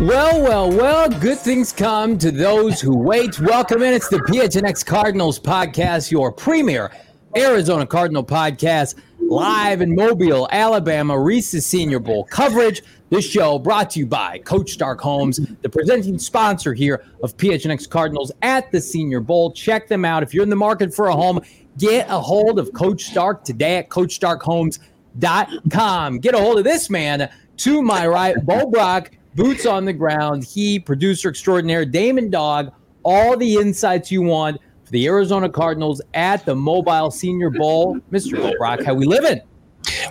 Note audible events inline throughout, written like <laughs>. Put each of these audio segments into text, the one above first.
Well, well, well, good things come to those who wait. Welcome in. It's the PHNX Cardinals podcast, your premier Arizona Cardinal podcast, live in Mobile, Alabama, Reese's Senior Bowl coverage. This show brought to you by Coach Stark Homes, the presenting sponsor here of PHNX Cardinals at the Senior Bowl. Check them out. If you're in the market for a home, get a hold of Coach Stark today at CoachStarkHomes.com. Get a hold of this man to my right, Bo Brack boots on the ground. He, producer extraordinaire, Damon Dog, all the insights you want for the Arizona Cardinals at the Mobile Senior Bowl. Mr. Brack, how we living?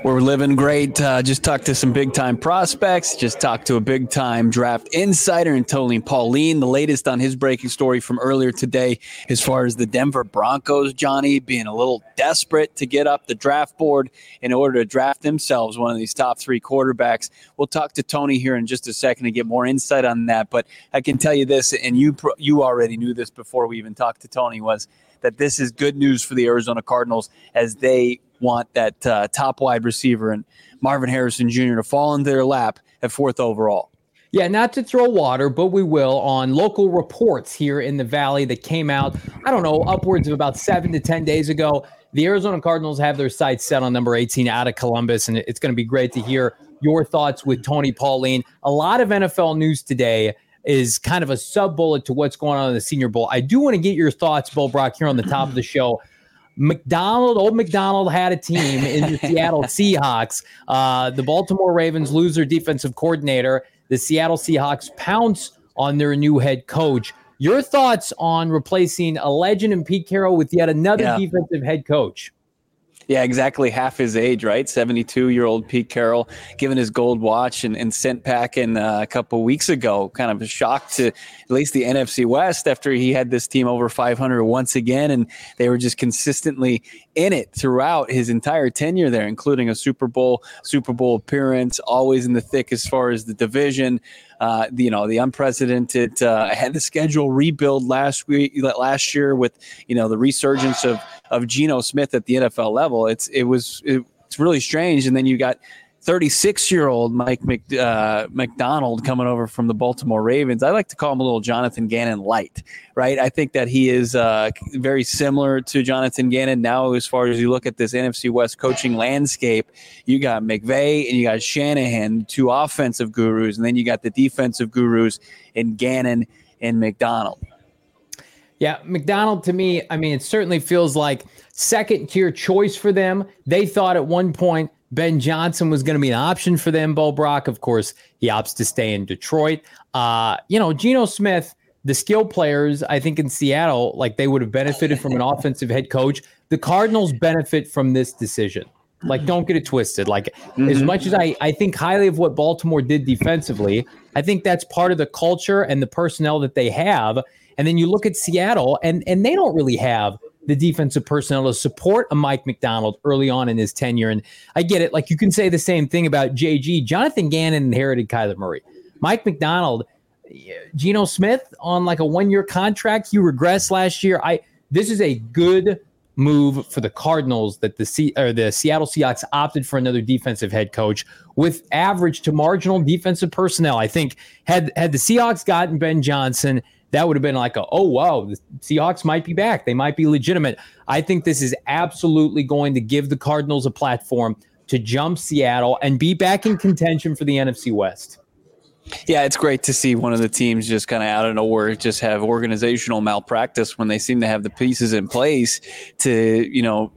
We're living great. Uh, just talked to some big time prospects. Just talked to a big time draft insider and Tony Pauline. The latest on his breaking story from earlier today, as far as the Denver Broncos, Johnny being a little desperate to get up the draft board in order to draft themselves one of these top three quarterbacks. We'll talk to Tony here in just a second to get more insight on that. But I can tell you this, and you you already knew this before we even talked to Tony was that this is good news for the Arizona Cardinals as they want that uh, top wide receiver and Marvin Harrison Jr. to fall into their lap at fourth overall. Yeah, not to throw water, but we will on local reports here in the Valley that came out, I don't know, upwards of about seven to 10 days ago. The Arizona Cardinals have their sights set on number 18 out of Columbus, and it's going to be great to hear your thoughts with Tony Pauline. A lot of NFL news today is kind of a sub bullet to what's going on in the Senior Bowl. I do want to get your thoughts, Bill Brack, here on the top of the show. Macdonald, old McDonald had a team in the Seattle <laughs> Seahawks. Uh, the Baltimore Ravens lose their defensive coordinator. The Seattle Seahawks pounce on their new head coach. Your thoughts on replacing a legend in Pete Carroll with yet another yeah. defensive head coach? Yeah, exactly half his age, right? 72 year old Pete Carroll given his gold watch and, and sent packing uh, a couple weeks ago. Kind of a shock to at least the NFC West after he had this team over 500 once again. And they were just consistently in it throughout his entire tenure there, including a Super Bowl, Super Bowl appearance, always in the thick as far as the division. Uh, you know, the unprecedented uh, had the schedule rebuild last week, last year with you know the resurgence of of Geno Smith at the NFL level. It's it was it, it's really strange, and then you got 36 year old Mike Mc, uh, Macdonald coming over from the Baltimore Ravens. I like to call him a little Jonathan Gannon light, right? I think that he is uh, very similar to Jonathan Gannon now, as far as you look at this NFC West coaching landscape. You got McVay and you got Shanahan, two offensive gurus, and then you got the defensive gurus in Gannon and Macdonald. Yeah, Macdonald to me, I mean, it certainly feels like second tier choice for them. They thought at one point Ben Johnson was going to be an option for them. Bo Brack, of course, he opts to stay in Detroit. Uh, you know, Geno Smith, the skill players, I think in Seattle, like they would have benefited from an offensive head coach. The Cardinals benefit from this decision. Like, don't get it twisted. Like, mm-hmm. as much as I, I think highly of what Baltimore did defensively, I think that's part of the culture and the personnel that they have. And then you look at Seattle, and and they don't really have the defensive personnel to support a Mike Macdonald early on in his tenure. And I get it. Like you can say the same thing about JG. Jonathan Gannon inherited Kyler Murray. Mike Macdonald, Geno Smith on like a one year contract. He regressed last year. I this is a good move for the Cardinals that the C, or the Seattle Seahawks opted for another defensive head coach with average to marginal defensive personnel. I think had had the Seahawks gotten Ben Johnson, that would have been like a, oh, wow, the Seahawks might be back. They might be legitimate. I think this is absolutely going to give the Cardinals a platform to jump Seattle and be back in contention for the NFC West. Yeah, it's great to see one of the teams just kind of out of nowhere just have organizational malpractice when they seem to have the pieces in place to, you know,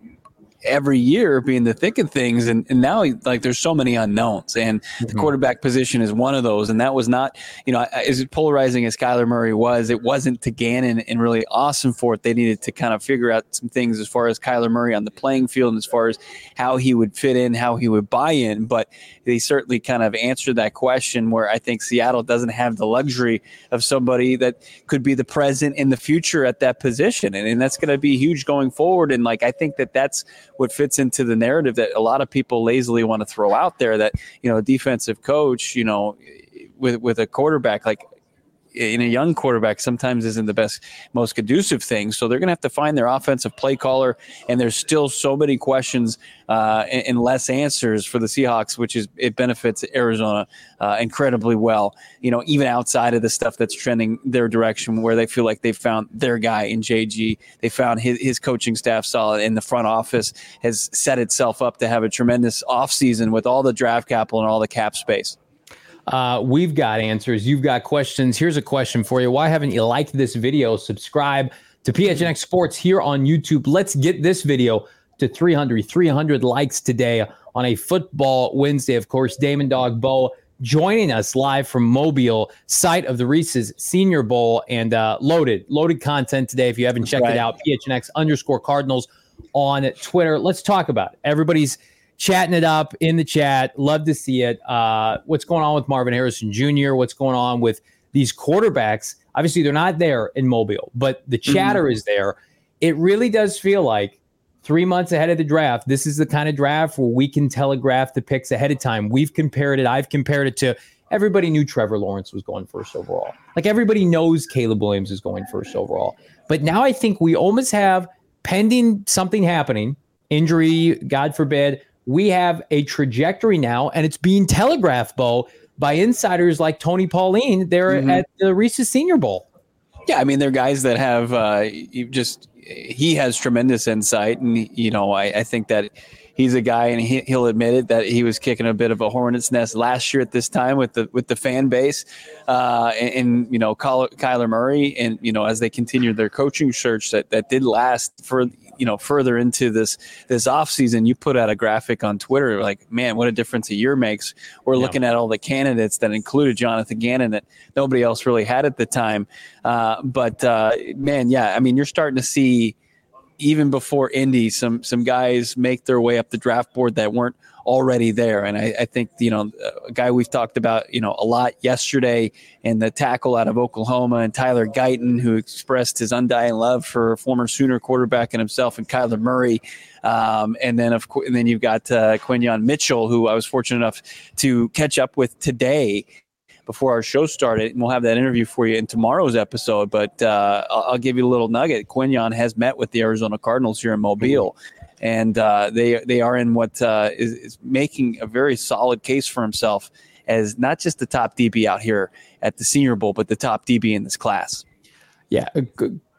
every year being the thick of things. And, and now, like, there's so many unknowns, and mm-hmm. the quarterback position is one of those. And that was not, you know, as polarizing as Kyler Murray was, it wasn't to Gannon and really awesome for it. They needed to kind of figure out some things as far as Kyler Murray on the playing field and as far as how he would fit in, how he would buy in. But they certainly kind of answered that question where I think Seattle doesn't have the luxury of somebody that could be the present in the future at that position. And, and that's going to be huge going forward. And like, I think that that's what fits into the narrative that a lot of people lazily want to throw out there that, you know, a defensive coach, you know, with, with a quarterback, like in a young quarterback sometimes isn't the best, most conducive thing. So they're going to have to find their offensive play caller, and there's still so many questions uh, and, and, less answers for the Seahawks, which is it benefits Arizona uh, incredibly well. You know, even outside of the stuff that's trending their direction, where they feel like they found their guy in JG, they found his, his coaching staff solid, and the front office has set itself up to have a tremendous offseason with all the draft capital and all the cap space. Uh, we've got answers. You've got questions. Here's a question for you. Why haven't you liked this video? Subscribe to PHNX Sports here on YouTube. Let's get this video to 300, 300 likes today on a football Wednesday. Of course, Damon Dog Bo joining us live from Mobile, site of the Reese's Senior Bowl, and uh, loaded, loaded content today. If you haven't checked right. it out, PHNX underscore Cardinals on Twitter. Let's talk about it. Everybody's chatting it up in the chat. Love to see it. Uh, what's going on with Marvin Harrison Jr.? What's going on with these quarterbacks? Obviously, they're not there in Mobile, but the mm-hmm. chatter mm-hmm. is there. It really does feel like three months ahead of the draft, this is the kind of draft where we can telegraph the picks ahead of time. We've compared it, I've compared it to everybody knew Trevor Lawrence was going first overall. Like everybody knows Caleb Williams is going first overall. But now I think we almost have pending something happening, injury, God forbid, we have a trajectory now, and it's being telegraphed, Bo, by insiders like Tony Pauline there mm-hmm. at the Reese's Senior Bowl. Yeah, I mean, they're guys that have uh, just he has tremendous insight, and you know, I, I think that he's a guy, and he, will admit it that he was kicking a bit of a hornet's nest last year at this time with the with the fan base, uh, and, and, you know Kyler Murray, and you know as they continued their coaching search that that did last for you know further into this this off season, you put out a graphic on Twitter like, man, what a difference a year makes. We're yeah. looking at all the candidates that included Jonathan Gannon that nobody else really had at the time. Uh, but uh, man, yeah, I mean, you're starting to see even before Indy, some some guys make their way up the draft board that weren't already there. And I, I, think, you know, a guy we've talked about, you know, a lot yesterday and the tackle out of Oklahoma and Tyler Guyton, who expressed his undying love for former Sooner quarterback and himself and Kyler Murray. Um, and then, of course, and then you've got uh, Quinyon Mitchell, who I was fortunate enough to catch up with today before our show started, and we'll have that interview for you in tomorrow's episode. But uh, I'll, I'll, give you a little nugget. Quinyon has met with the Arizona Cardinals here in Mobile. And uh, they they are in what uh, is, is making a very solid case for himself as not just the top DB out here at the Senior Bowl, but the top DB in this class. Yeah,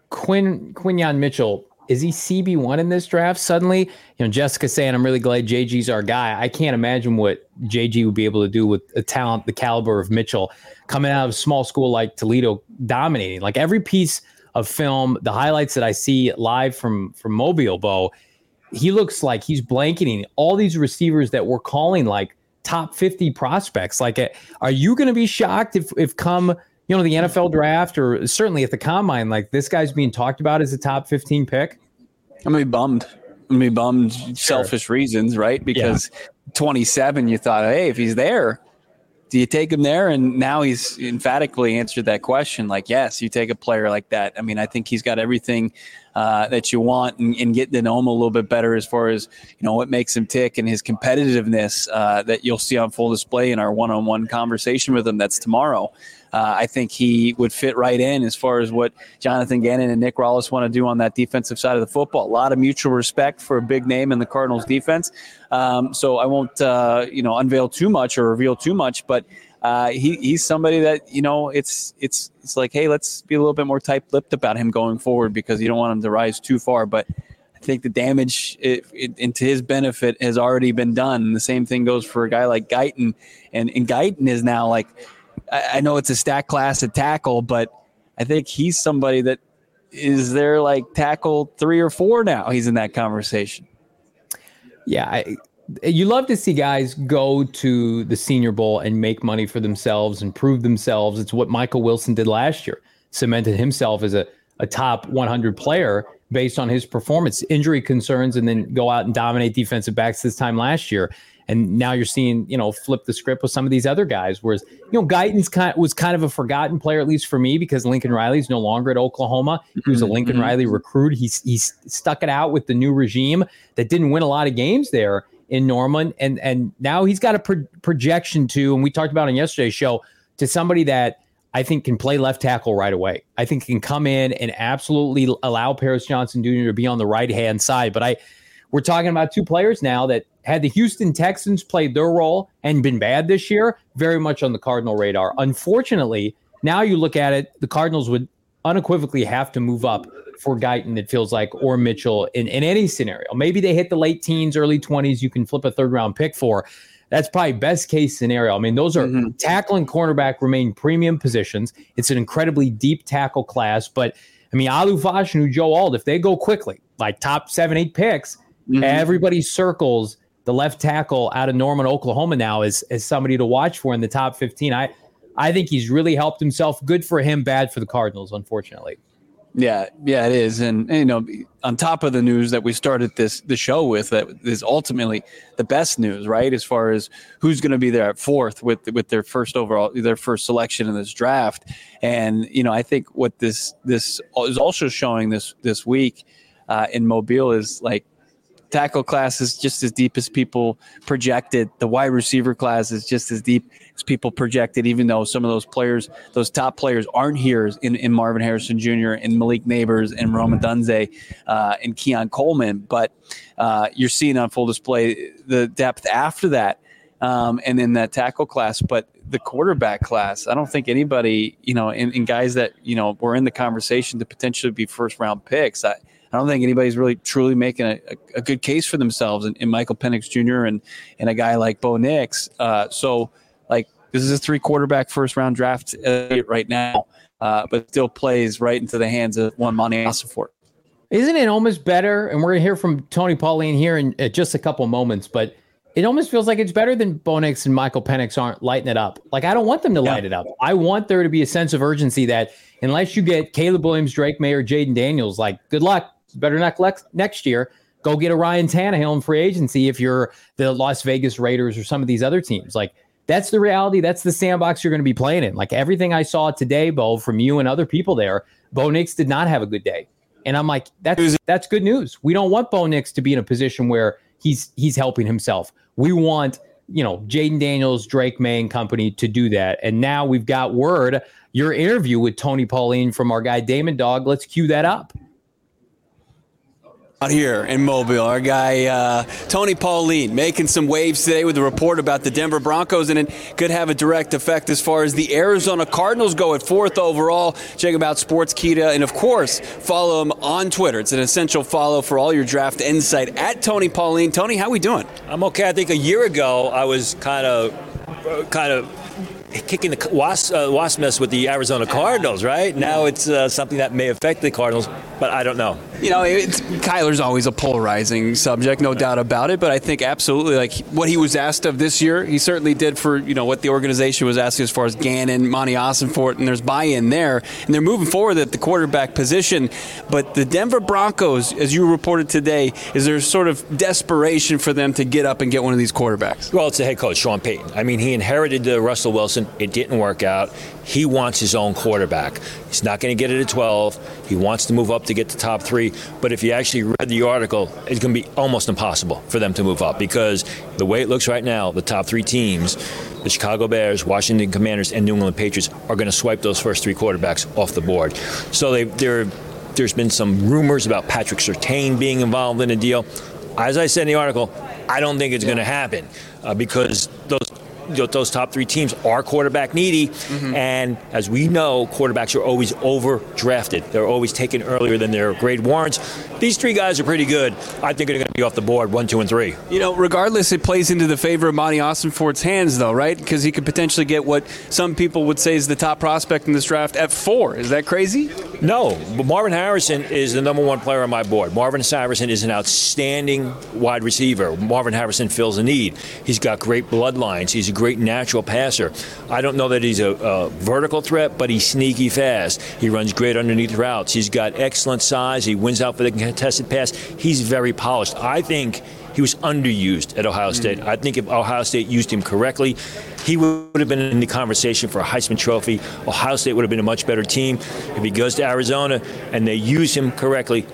Quinn Quinyon Mitchell is he CB one in this draft? Suddenly, you know, Jessica saying, "I'm really glad JG's our guy." I can't imagine what JG would be able to do with a talent the caliber of Mitchell coming out of a small school like Toledo, dominating. Like every piece of film, the highlights that I see live from from Mobile, Bo, he looks like he's blanketing all these receivers that we're calling like top 50 prospects. Like, are you going to be shocked if, if come, you know, the NFL draft or certainly at the combine, like this guy's being talked about as a top 15 pick? I'm going to be bummed. I'm going to be bummed, sure. selfish reasons, right? Because yeah. 27, you thought, hey, if he's there, do you take him there? And now he's emphatically answered that question. Like, yes, you take a player like that. I mean, I think he's got everything uh, that you want and, and, get to know him a little bit better as far as you know what makes him tick and his competitiveness uh, that you'll see on full display in our one-on-one conversation with him. That's tomorrow. Uh, I think he would fit right in as far as what Jonathan Gannon and Nick Rallis want to do on that defensive side of the football. A lot of mutual respect for a big name in the Cardinals defense. Um, so I won't, uh, you know, unveil too much or reveal too much, but uh, he, he's somebody that you know it's it's it's like hey let's be a little bit more tight-lipped about him going forward because you don't want him to rise too far but I think the damage it, it, into his benefit has already been done and the same thing goes for a guy like Guyton and, and Guyton is now like I, I know it's a stack class at tackle but I think he's somebody that is there like tackle three or four now he's in that conversation yeah I, you love to see guys go to the Senior Bowl and make money for themselves and prove themselves. It's what Michael Wilson did last year, cemented himself as a, a top 100 player based on his performance, injury concerns, and then go out and dominate defensive backs this time last year. And now you're seeing, you know, flip the script with some of these other guys. Whereas, you know, Guyton's kind of, was kind of a forgotten player, at least for me, because Lincoln Riley's no longer at Oklahoma. He was a mm-hmm. Lincoln mm-hmm. Riley recruit. He's he's stuck it out with the new regime that didn't win a lot of games there in Norman, and and now he's got a pro- projection to, and we talked about on yesterday's show, to somebody that I think can play left tackle right away. I think can come in and absolutely allow Paris Johnson Jr. to be on the right hand side. But I, we're talking about two players now that had the Houston Texans played their role and been bad this year, very much on the Cardinal radar. Unfortunately, now you look at it, the Cardinals would unequivocally have to move up for Guyton, it feels like, or Mitchell in, in any scenario. Maybe they hit the late teens, early 20s, you can flip a third round pick for. That's probably best case scenario. I mean, those are mm-hmm. tackle and cornerback remain premium positions. It's an incredibly deep tackle class, but I mean, Olu Fashanu, Joe Alt, if they go quickly, like top seven, eight picks, mm-hmm. everybody circles the left tackle out of Norman, Oklahoma now is as somebody to watch for in the top 15. I, I think he's really helped himself. Good for him, bad for the Cardinals, unfortunately. Yeah, yeah, it is, and, and, you know, on top of the news that we started this the show with, that is ultimately the best news, right? As far as who's going to be there at fourth with with their first overall, their first selection in this draft, and you know, I think what this this is also showing this this week uh, in Mobile is like tackle class is just as deep as people projected. The wide receiver class is just as deep as people projected, even though some of those players, those top players, aren't here in, in Marvin Harrison Jr. and Malik Nabers, and Rome Odunze, uh, and Keon Coleman. But uh, you're seeing on full display the depth after that. Um, and in that tackle class, but the quarterback class, I don't think anybody, you know, in, in guys that, you know, were in the conversation to potentially be first round picks. I, I don't think anybody's really truly making a, a, a good case for themselves in, in, Michael Penix Jr. and and a guy like Bo Nix. Uh, so like this is a three quarterback first round draft uh, right now, uh, but still plays right into the hands of one Monti Ossenfort. Isn't it almost better? And we're gonna hear from Tony Pauline here in uh, just a couple moments, but it almost feels like it's better than Bo Nix and Michael Penix aren't lighting it up. Like I don't want them to yeah. light it up. I want there to be a sense of urgency that unless you get Caleb Williams, Drake Maye, or Jayden Daniels, like good luck better not next year. Go get a Ryan Tannehill in free agency if you're the Las Vegas Raiders or some of these other teams. Like that's the reality. That's the sandbox you're going to be playing in. Like everything I saw today, Bo, from you and other people there, Bo Nix did not have a good day. And I'm like, that's that's good news. We don't want Bo Nix to be in a position where he's he's helping himself. We want you know Jayden Daniels, Drake Maye, and company to do that. And now we've got word your interview with Tony Pauline from our guy Damon Dog. Let's cue that up out here in Mobile. Our guy uh, Tony Pauline making some waves today with a report about the Denver Broncos, and it could have a direct effect as far as the Arizona Cardinals go at fourth overall. Check him out, Sportskeeda, and of course, follow him on Twitter. It's an essential follow for all your draft insight at Tony Pauline. Tony, how are we doing? I'm okay. I think a year ago I was kind of, kind of kicking the wasp, uh, wasp nest with the Arizona Cardinals, right? Now it's uh, something that may affect the Cardinals, but I don't know. You know, it's, Kyler's always a polarizing subject, no doubt about it. But I think absolutely, like what he was asked of this year, he certainly did for you know what the organization was asking as far as Gannon, Monti Ossenfort it, and there's buy-in there, and they're moving forward at the quarterback position. But the Denver Broncos, as you reported today, is there sort of desperation for them to get up and get one of these quarterbacks? Well, it's the head coach Sean Payton. I mean, he inherited uh, Russell Wilson. It didn't work out. He wants his own quarterback. He's not going to get it at 12. He wants to move up to get to top three. But if you actually read the article, it's going to be almost impossible for them to move up because the way it looks right now, the top three teams, the Chicago Bears, Washington Commanders, and New England Patriots, are going to swipe those first three quarterbacks off the board. So they, there's been some rumors about Patrick Surtain being involved in a deal. As I said in the article, I don't think it's yeah. going to happen uh, because those those top three teams are quarterback needy, mm-hmm. and as we know, quarterbacks are always overdrafted. They're always taken earlier than their grade warrants. These three guys are pretty good. I think they're going to be off the board one, two, and three. You know, regardless, it plays into the favor of Monti Ossenfort's hands, though, right? Because he could potentially get what some people would say is the top prospect in this draft at four. Is that crazy? No, but Marvin Harrison is the number one player on my board. Marvin Harrison is an outstanding wide receiver. Marvin Harrison fills a need. He's got great bloodlines. He's a great natural passer. I don't know that he's a, a vertical threat, but he's sneaky fast. He runs great underneath routes. He's got excellent size. He wins out for the contested pass. He's very polished. I think he was underused at Ohio State. Mm. I think if Ohio State used him correctly, he would have been in the conversation for a Heisman Trophy. Ohio State would have been a much better team. If he goes to Arizona and they use him correctly,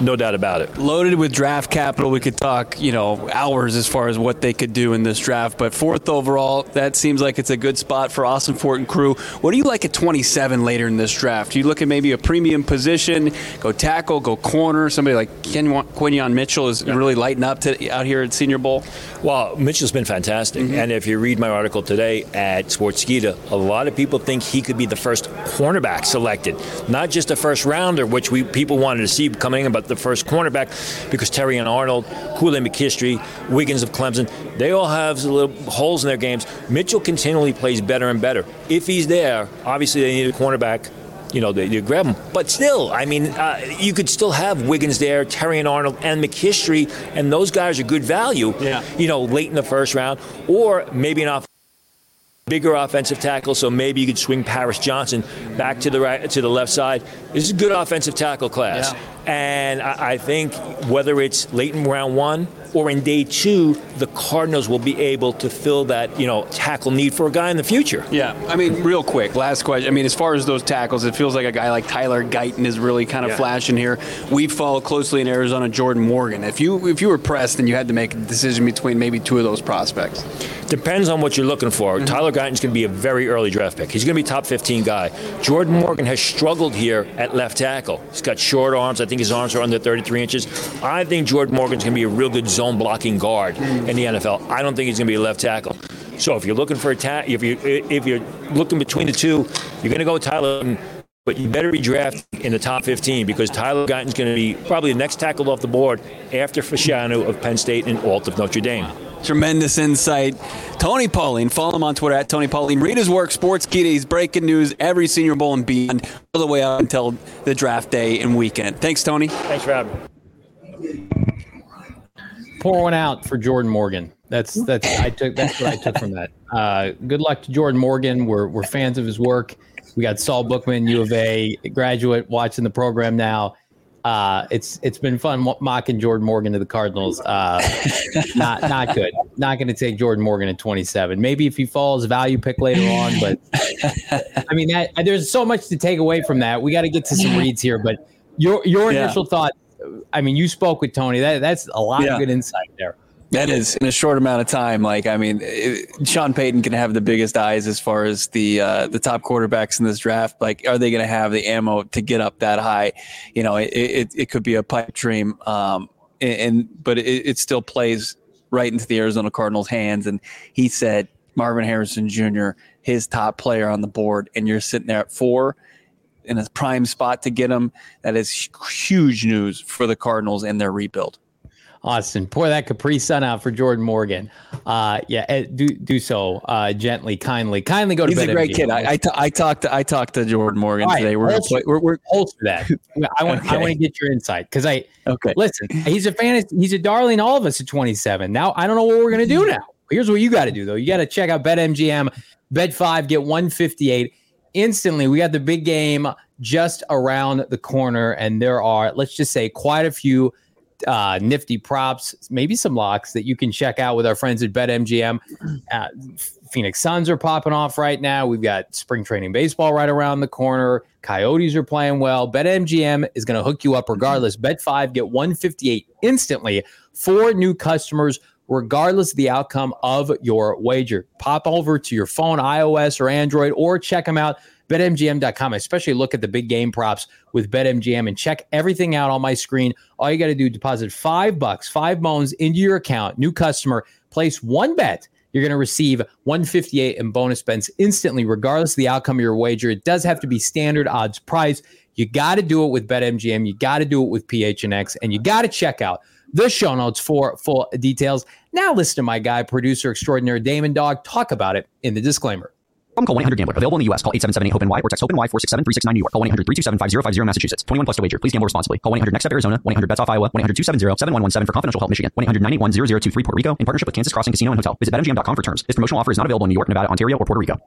no doubt about it. Loaded with draft capital. We could talk, you know, hours as far as what they could do in this draft. But fourth overall, that seems like it's a good spot for Ossenfort and crew. What do you like at 27 later in this draft? You look at maybe a premium position, go tackle, go corner. Somebody like Quinyon Mitchell is yeah. really lighting up to, out here at Senior Bowl. Well, Mitchell's been fantastic. Mm-hmm. And if you read my article today at Sportskeeda, a lot of people think he could be the first cornerback selected, not just a first rounder, which we people wanted to see coming about the first cornerback because Terrion Arnold, Kool-Aid McKinstry, Wiggins of Clemson, they all have little holes in their games. Mitchell continually plays better and better. If he's there, obviously they need a cornerback you know, they, they, grab him. But still, I mean, uh, you could still have Wiggins there, Terrion Arnold, and McKinstry, and those guys are good value, yeah. you know, late in the first round, or maybe an off bigger offensive tackle, so maybe you could swing Paris Johnson back to the right to the left side. This is a good offensive tackle class. Yeah. And I, I think whether it's late in round one or in day two, the Cardinals will be able to fill that, you know, tackle need for a guy in the future. Yeah. I mean, real quick, last question. I mean, as far as those tackles, it feels like a guy like Tyler Guyton is really kind of yeah. flashing here. We follow closely in Arizona Jordan Morgan. If you if you were pressed and you had to make a decision between maybe two of those prospects. Depends on what you're looking for. Mm-hmm. Tyler Guyton's going to be a very early draft pick. He's going to be top 15 guy. Jordan Morgan has struggled here at left tackle. He's got short arms. I think his arms are under 33 inches. I think Jordan Morgan's going to be a real good zone blocking guard in the NFL. I don't think he's going to be a left tackle. So if you're looking for a ta- if you if you're looking between the two, you're going to go Tyler. But you better be drafted in the top 15 because Tyler Guyton's going to be probably the next tackle off the board after Fashanu of Penn State and Alt of Notre Dame. Tremendous insight. Tony Pauline, follow him on Twitter at Tony Pauline. Read his work, Sportskeeda. He's breaking news every Senior Bowl and beyond, all the way up until the draft day and weekend. Thanks, Tony. Thanks for having me. Pour one out for Jordan Morgan. That's that's I took that's what I took from that. Uh, good luck to Jordan Morgan. We're we're fans of his work. We got Saul Bookman, U of A graduate, watching the program now. Uh, it's it's been fun mocking Jordan Morgan to the Cardinals. Uh, not not good. Not going to take Jordan Morgan at 27. Maybe if he falls, value pick later on. But I mean, that, there's so much to take away from that. We got to get to some reads here. But your your initial yeah. thought. I mean, you spoke with Tony. That that's a lot yeah. of good insight there. That is in a short amount of time. Like, I mean, it, Sean Payton can have the biggest eyes as far as the uh, the top quarterbacks in this draft. Like, are they going to have the ammo to get up that high? You know, it it, it could be a pipe dream. Um, and, and but it, it still plays right into the Arizona Cardinals' hands. And he said Marvin Harrison Jr. his top player on the board, and you're sitting there at four in a prime spot to get him. That is huge news for the Cardinals and their rebuild. Austin, pour that Capri Sun out for Jordan Morgan. Uh, yeah, eh, do do so uh, gently, kindly, kindly go to He's bed. He's a great kid. I, I, t- I talked to I talked to Jordan Morgan right, today. We're, play, we're, we're holster that. <laughs> I want okay. I want to get your insight because I okay. Listen, he's a fan. He's a darling. All of us at 27. Now I don't know what we're gonna do now. Here's what you got to do though. You got to check out BetMGM. Bet five, get 158 instantly. We got the big game just around the corner, and there are let's just say quite a few uh, nifty props, maybe some locks that you can check out with our friends at BetMGM. Uh, Phoenix Suns are popping off right now. We've got spring training baseball right around the corner. Coyotes are playing well. BetMGM is going to hook you up regardless. Bet five, get 158 instantly for new customers, regardless of the outcome of your wager. Pop over to your phone, iOS or Android, or check them out BetMGM.com. especially look at the big game props with BetMGM and check everything out on my screen. All you got to do deposit five bucks, five bones into your account. New customer, Place one bet. You're going to receive 158 in bonus bets instantly, regardless of the outcome of your wager. It does have to be standard odds price. You got to do it with BetMGM. You got to do it with PHNX, and you got to check out the show notes for full details. Now, listen to my guy, producer extraordinaire Damon Dog, talk about it in the disclaimer. From call 1-800-GAMBLER. Available in the U.S. Call 877-8-HOPE-NY or text HOPE-NY 467-369 New York. Call 1-800-327-5050 Massachusetts. 21 plus to wager. Please gamble responsibly. Call 1-800-NEXT-STEP Arizona. 1-800-BETS-OFF Iowa. 1-800-270-7117 for confidential help Michigan. 1-800-981-0023 Puerto Rico in partnership with Kansas Crossing Casino and Hotel. Visit BetMGM.com for terms. This promotional offer is not available in New York, Nevada, Ontario, or Puerto Rico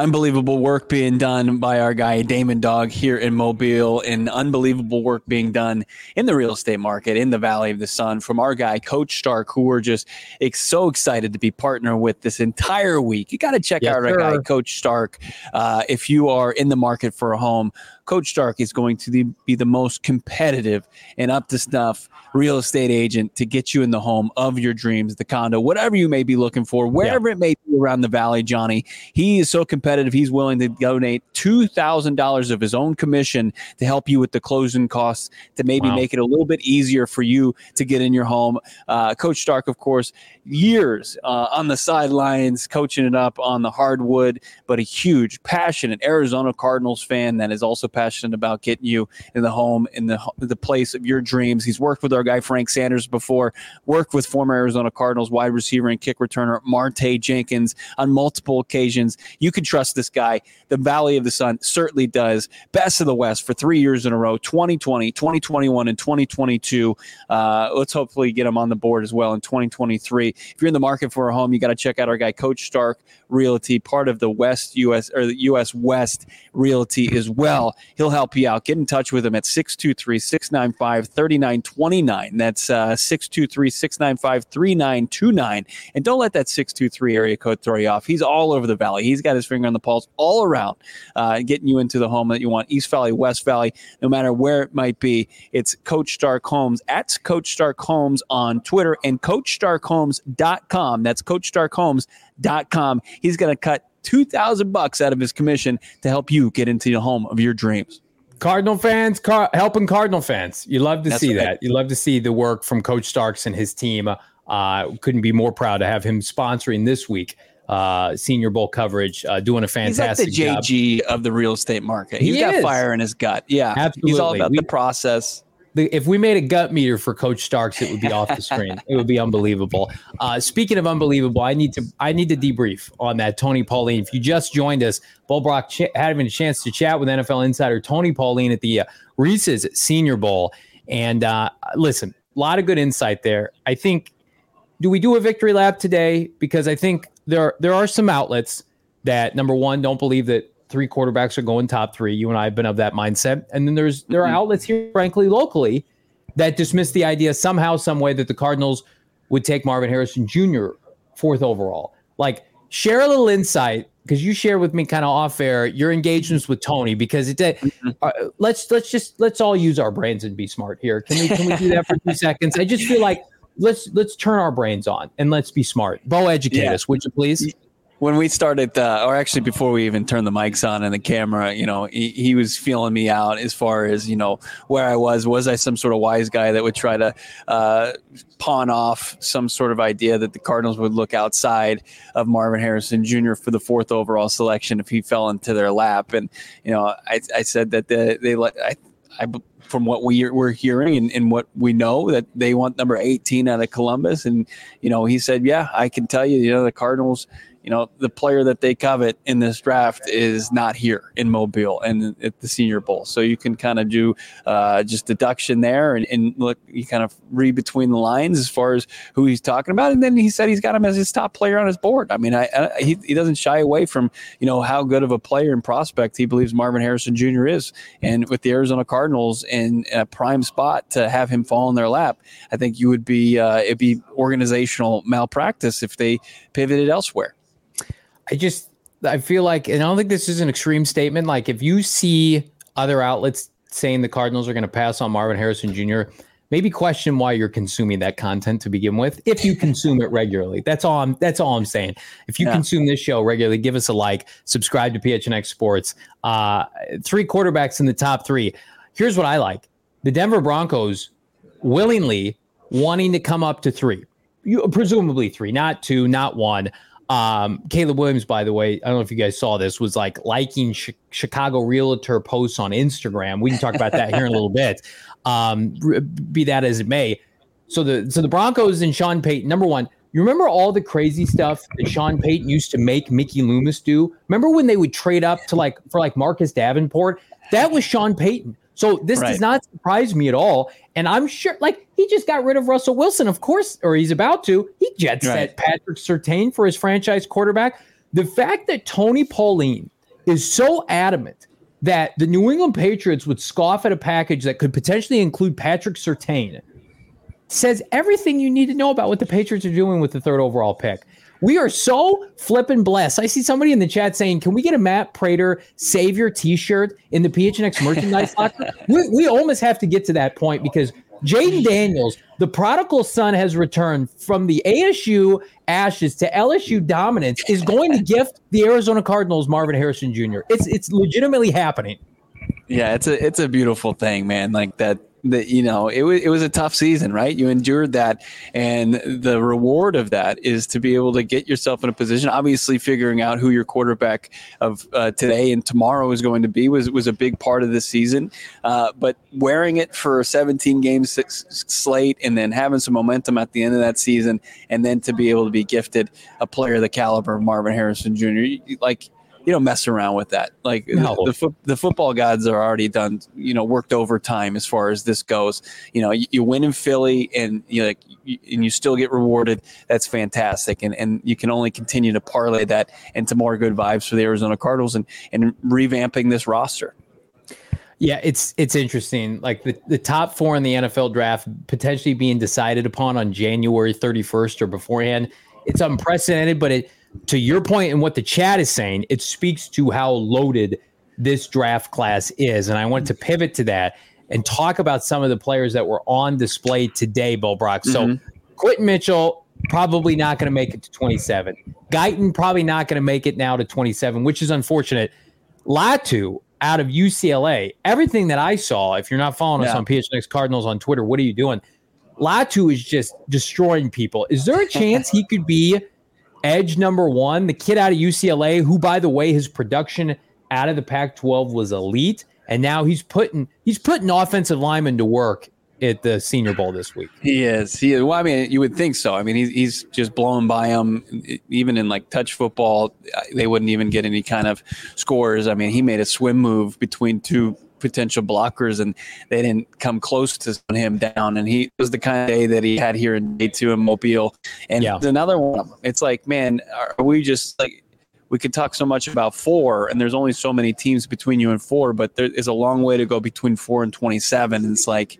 unbelievable work being done by our guy Damon Dog here in Mobile, and unbelievable work being done in the real estate market in the Valley of the Sun from our guy Coach Stark, who we're just so excited to be partner with this entire week. You got to check yes, out our guy Coach Stark uh, if you are in the market for a home. Coach Stark is going to be the most competitive and up to snuff real estate agent to get you in the home of your dreams, the condo, whatever you may be looking for, wherever yeah. it may be around the valley, Johnny. He is so competitive, he's willing to donate $2,000 of his own commission to help you with the closing costs to maybe wow. make it a little bit easier for you to get in your home. Uh, Coach Stark, of course, years uh, on the sidelines, coaching it up on the hardwood, but a huge, passionate Arizona Cardinals fan that is also passionate about getting you in the home, in the, the place of your dreams. He's worked with our guy Frank Sanders before, worked with former Arizona Cardinals wide receiver and kick returner MarTay Jenkins on multiple occasions. You can trust this guy. The Valley of the Sun certainly does. Best of the West for three years in a row 2020, 2021, and 2022. Uh, let's hopefully get him on the board as well in 2023. If you're in the market for a home, you got to check out our guy, Coach Stark Realty, part of the West US or the US West Realty as well. He'll help you out. Get in touch with him at 623 695 3929. That's uh, 623 695 3929. And don't let that 623 area code throw you off. He's all over the valley. He's got his finger on the pulse all around, uh, getting you into the home that you want East Valley, West Valley, no matter where it might be. It's Coach Stark Homes at Coach Stark Homes on Twitter and CoachStarkHomes.com. That's CoachStarkHomes.com. He's going to cut 2000 bucks out of his commission to help you get into the home of your dreams. Cardinal fans, car- helping Cardinal fans. You love to That's see right. that. You love to see the work from Coach Starks and his team. Uh, couldn't be more proud to have him sponsoring this week. Uh, Senior Bowl coverage, uh, doing a fantastic He's like the JG job. of the real estate market. He's he got is. fire in his gut. Yeah, absolutely. He's all about we, the process the, if we made a gut meter for Coach Starks, it would be off the screen. It would be unbelievable. Uh, speaking of unbelievable, I need to I need to debrief on that Tony Pauline. If you just joined us, Bo Brack ch- having a chance to chat with NFL insider Tony Pauline at the uh, Reese's Senior Bowl, and uh, listen, a lot of good insight there. I think. Do we do a victory lap today? Because I think there there are some outlets that number one don't believe that three quarterbacks are going top three. You and I have been of that mindset. And then there's there are mm-hmm. outlets here, frankly, locally, that dismiss the idea somehow, some way that the Cardinals would take Marvin Harrison Jr. fourth overall. Like, share a little insight because you share with me kind of off air your engagements with Tony because it did. Mm-hmm. Uh, let's let's just let's all use our brains and be smart here. Can we can we do that for two <laughs> seconds? I just feel like let's let's turn our brains on and let's be smart. Bo, educate yeah. us, would you please? when we started, uh, or actually before we even turned the mics on and the camera, you know, he, he, was feeling me out as far as you know where I was. Was I some sort of wise guy that would try to uh, pawn off some sort of idea that the Cardinals would look outside of Marvin Harrison Jr. for the fourth overall selection if he fell into their lap? And you know, I, I said that they, they let I, I from what we were hearing and, and, what we know that they want number 18 out of Columbus. And, you know, he said, yeah, I can tell you, you know, the Cardinals, you know, the player that they covet in this draft is not here in Mobile and at the Senior Bowl. So you can kind of do uh, just deduction there and, and, look, you kind of read between the lines as far as who he's talking about. And then he said he's got him as his top player on his board. I mean, I, I, he, he doesn't shy away from, you know, how good of a player and prospect he believes Marvin Harrison Jr. is. And with the Arizona Cardinals in a prime spot to have him fall in their lap, I think you would be, uh, it'd be organizational malpractice if they pivoted elsewhere. I just I feel like, and I don't think this is an extreme statement. Like if you see other outlets saying the Cardinals are going to pass on Marvin Harrison Jr., maybe question why you're consuming that content to begin with. If you consume it regularly, that's all. I'm that's all I'm saying. If you yeah. consume this show regularly, give us a like, subscribe to PHNX Sports. Uh, three quarterbacks in the top three. Here's what I like: the Denver Broncos willingly wanting to come up to three you, presumably three, not two, not one. Um, Caleb Williams, by the way, I don't know if you guys saw this, was like liking Chicago realtor posts on Instagram. We can talk about that here in a little bit. Um, be that as it may. So the so the Broncos and Sean Payton, number one, you remember all the crazy stuff that Sean Payton used to make Mickey Loomis do? Remember when they would trade up to like for like Marcus Davenport? That was Sean Payton. So this right. does not surprise me at all. And I'm sure, like, he just got rid of Russell Wilson, of course, or he's about to. He jet set right. Patrick Surtain for his franchise quarterback. The fact that Tony Pauline is so adamant that the New England Patriots would scoff at a package that could potentially include Patrick Surtain says everything you need to know about what the Patriots are doing with the third overall pick. We are so flippin' blessed. I see somebody in the chat saying, "Can we get a Matt Prater Savior T-shirt in the PHNX merchandise locker?" <laughs> We, we almost have to get to that point because Jayden Daniels, the prodigal son, has returned from the ASU ashes to LSU dominance. Is going to <laughs> gift the Arizona Cardinals Marvin Harrison Jr. It's it's legitimately happening. Yeah, it's a it's a beautiful thing, man. Like that that you know it was it was a tough season, right? You endured that, and the reward of that is to be able to get yourself in a position. Obviously, figuring out who your quarterback of uh, today and tomorrow is going to be was was a big part of this season. Uh, but wearing it for a 17 game six slate, and then having some momentum at the end of that season, and then to be able to be gifted a player of the caliber of Marvin Harrison Jr. Like you don't mess around with that. Like no. the, the, fo- the, football gods are already done, you know, worked overtime as far as this goes. You know, you, you win in Philly and you like, you, and you still get rewarded. That's fantastic. And, and you can only continue to parlay that into more good vibes for the Arizona Cardinals and, and revamping this roster. Yeah, it's it's interesting. Like the, the top four in the NFL draft potentially being decided upon on January 31st or beforehand. It's unprecedented, but it to your point and what the chat is saying, it speaks to how loaded this draft class is. And I want to pivot to that and talk about some of the players that were on display today, Bill Brack. So mm-hmm. Quinyon Mitchell probably not going to make it to 27. Guyton probably not going to make it now to 27, which is unfortunate. Latu out of UCLA, everything that I saw, if you're not following yeah. us on PHNX Cardinals on Twitter, what are you doing? Latu is just destroying people. Is there a chance he could be edge number one, the kid out of UCLA, who, by the way, his production out of the Pac-12 was elite, and now he's putting he's putting offensive linemen to work at the Senior Bowl this week. He is. He is. Well, I mean, you would think so. I mean, he's he's just blowing by them. Even in like touch football, they wouldn't even get any kind of scores. I mean, he made a swim move between two potential blockers, and they didn't come close to him down. And he was the kind of day that he had here in day two in Mobile. And yeah. another one, of them. it's like, man, are we just like we could talk so much about four, and there's only so many teams between you and four, but there is a long way to go between four and 27. And it's like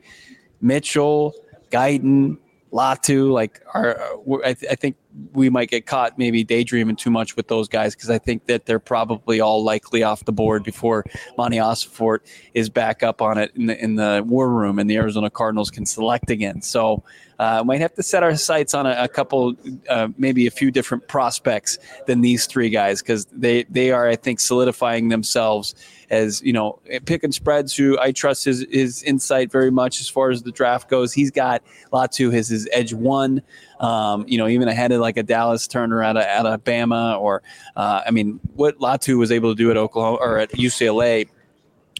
Mitchell, Guyton, Latu, like are I, th- I, think we might get caught maybe daydreaming too much with those guys because I think that they're probably all likely off the board before Monti Ossenfort is back up on it in the in the war room and the Arizona Cardinals can select again. So uh, might have to set our sights on a, a couple, uh, maybe a few different prospects than these three guys because they they are I think solidifying themselves as you know, pick and spreads. Who I trust his his insight very much as far as the draft goes. He's got Latu his his edge one. Um, you know, even ahead of like a Dallas Turner out of Alabama, or uh, I mean, what Latu was able to do at Oklahoma or at UCLA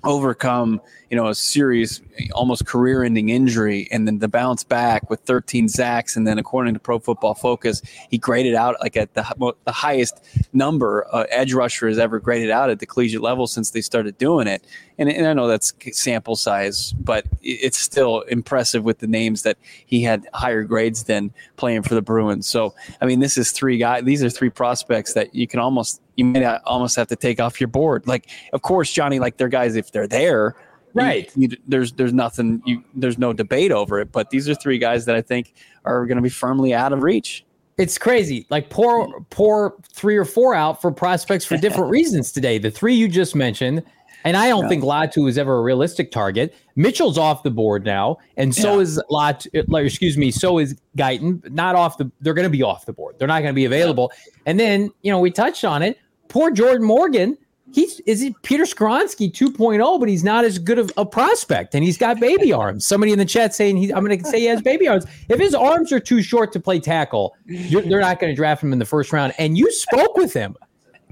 overcome you know a serious almost career-ending injury and then the bounce back with 13 sacks and then according to pro football focus he graded out like at the, the highest number uh, edge rusher has ever graded out at the collegiate level since they started doing it and, and i know that's sample size but it's still impressive with the names that he had higher grades than playing for the bruins. So i mean this is three guys these are three prospects that you can almost you may almost have to take off your board. Like of course johnny like they're guys if they're there right. you, you, there's there's nothing you there's no debate over it but these are three guys that i think are going to be firmly out of reach. It's crazy. Like pour pour three or four out for prospects for different <laughs> reasons today. The three you just mentioned and I don't yeah. think Latu is ever a realistic target. Mitchell's off the board now, and so yeah. is Latu. Excuse me, so is Guyton. Not off the. They're going to be off the board. They're not going to be available. And then you know we touched on it. Poor Jordan Morgan he's is it Peter Skoronski 2.0, but he's not as good of a prospect, and he's got baby <laughs> arms. Somebody in the chat saying he's I'm going to say he has baby arms. If his arms are too short to play tackle, they're not going to draft him in the first round. And you spoke with him,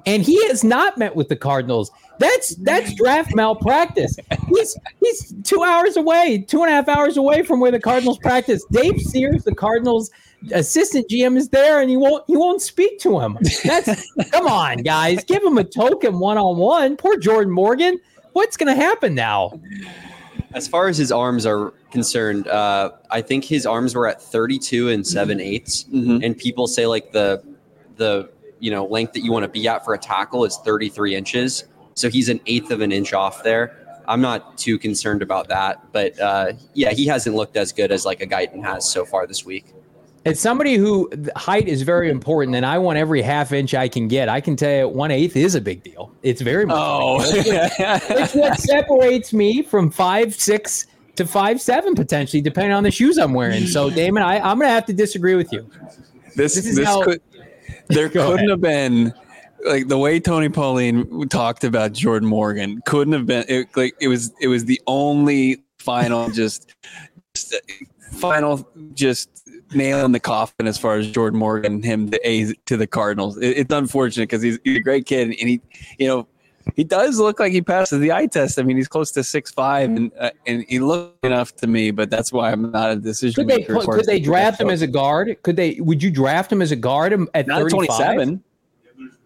and he has not met with the Cardinals. That's that's draft malpractice. He's he's two hours away, two and a half hours away from where the Cardinals practice. Dave Sears, the Cardinals assistant GM, is there, and he won't he won't speak to him. That's <laughs> come on, guys, give him a token one on one. Poor Jordan Morgan. What's going to happen now? As far as his arms are concerned, uh, I think his arms were at 32 and 7 eighths. Mhm. And people say like the the you know length that you want to be at for a tackle is 33 inches. So he's an eighth of an inch off there. I'm not too concerned about that, but uh, yeah, he hasn't looked as good as like a Guyton has so far this week. It's somebody who height is very important, and I want every half inch I can get. I can tell you, one eighth is a big deal. It's very much. Oh, it's what <laughs> separates me from five six to five seven potentially, depending on the shoes I'm wearing. So, Damon, I, I'm going to have to disagree with you. this This this, is how- could there couldn't ahead. have been like the way Tony Pauline talked about Jordan Morgan couldn't have been it, like it was it was the only final just, just final just nail in the coffin as far as Jordan Morgan and him to a to the Cardinals. It, it's unfortunate because he's, he's a great kid and he you know he does look like he passes the eye test. I mean, he's close to six five, and uh, and he looked enough to me. But that's why I'm not a decision Could they could they the draft him as a guard? Could they? Would you draft him as a guard at 35? 27.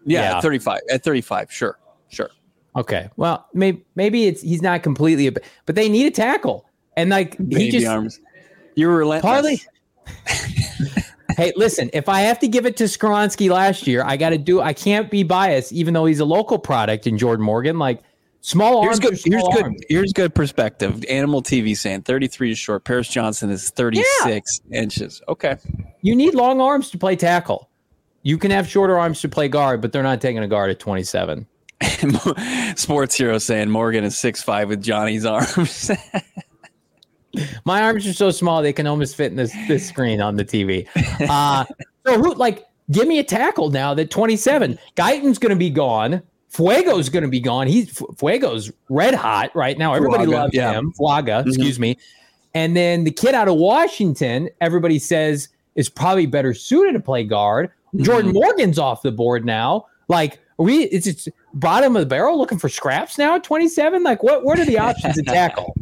Yeah, Yeah. at 35. At 35, sure. Sure. Okay. Well, maybe maybe it's he's not completely, a, but they need a tackle, and like he just arms. You're relentless. Partly. Hey, listen, if I have to give it to Skoronski last year, I got to do. I can't be biased, even though he's a local product in Jordan Morgan. Like small Here's arms. good. small Here's good. Here's good perspective. Animal TV saying 33 is short. Paris Johnson is 36 inches. Okay. You need long arms to play tackle. You can have shorter arms to play guard, but they're not taking a guard at 27. <laughs> Sports hero saying Morgan is 6'5 with Johnny's arms. <laughs> My arms are so small they can almost fit in this this screen on the TV. Uh, so who like give me a tackle now that 27. Guyton's going to be gone. Fuego's going to be gone. He's Fuego's red hot right now. Everybody loves yeah. him. Flaga, excuse me. And then the kid out of Washington, everybody says is probably better suited to play guard. Jordan Morgan's off the board now. Like, are we it's it's bottom of the barrel looking for scraps now at 27. Like, what what are the options to tackle?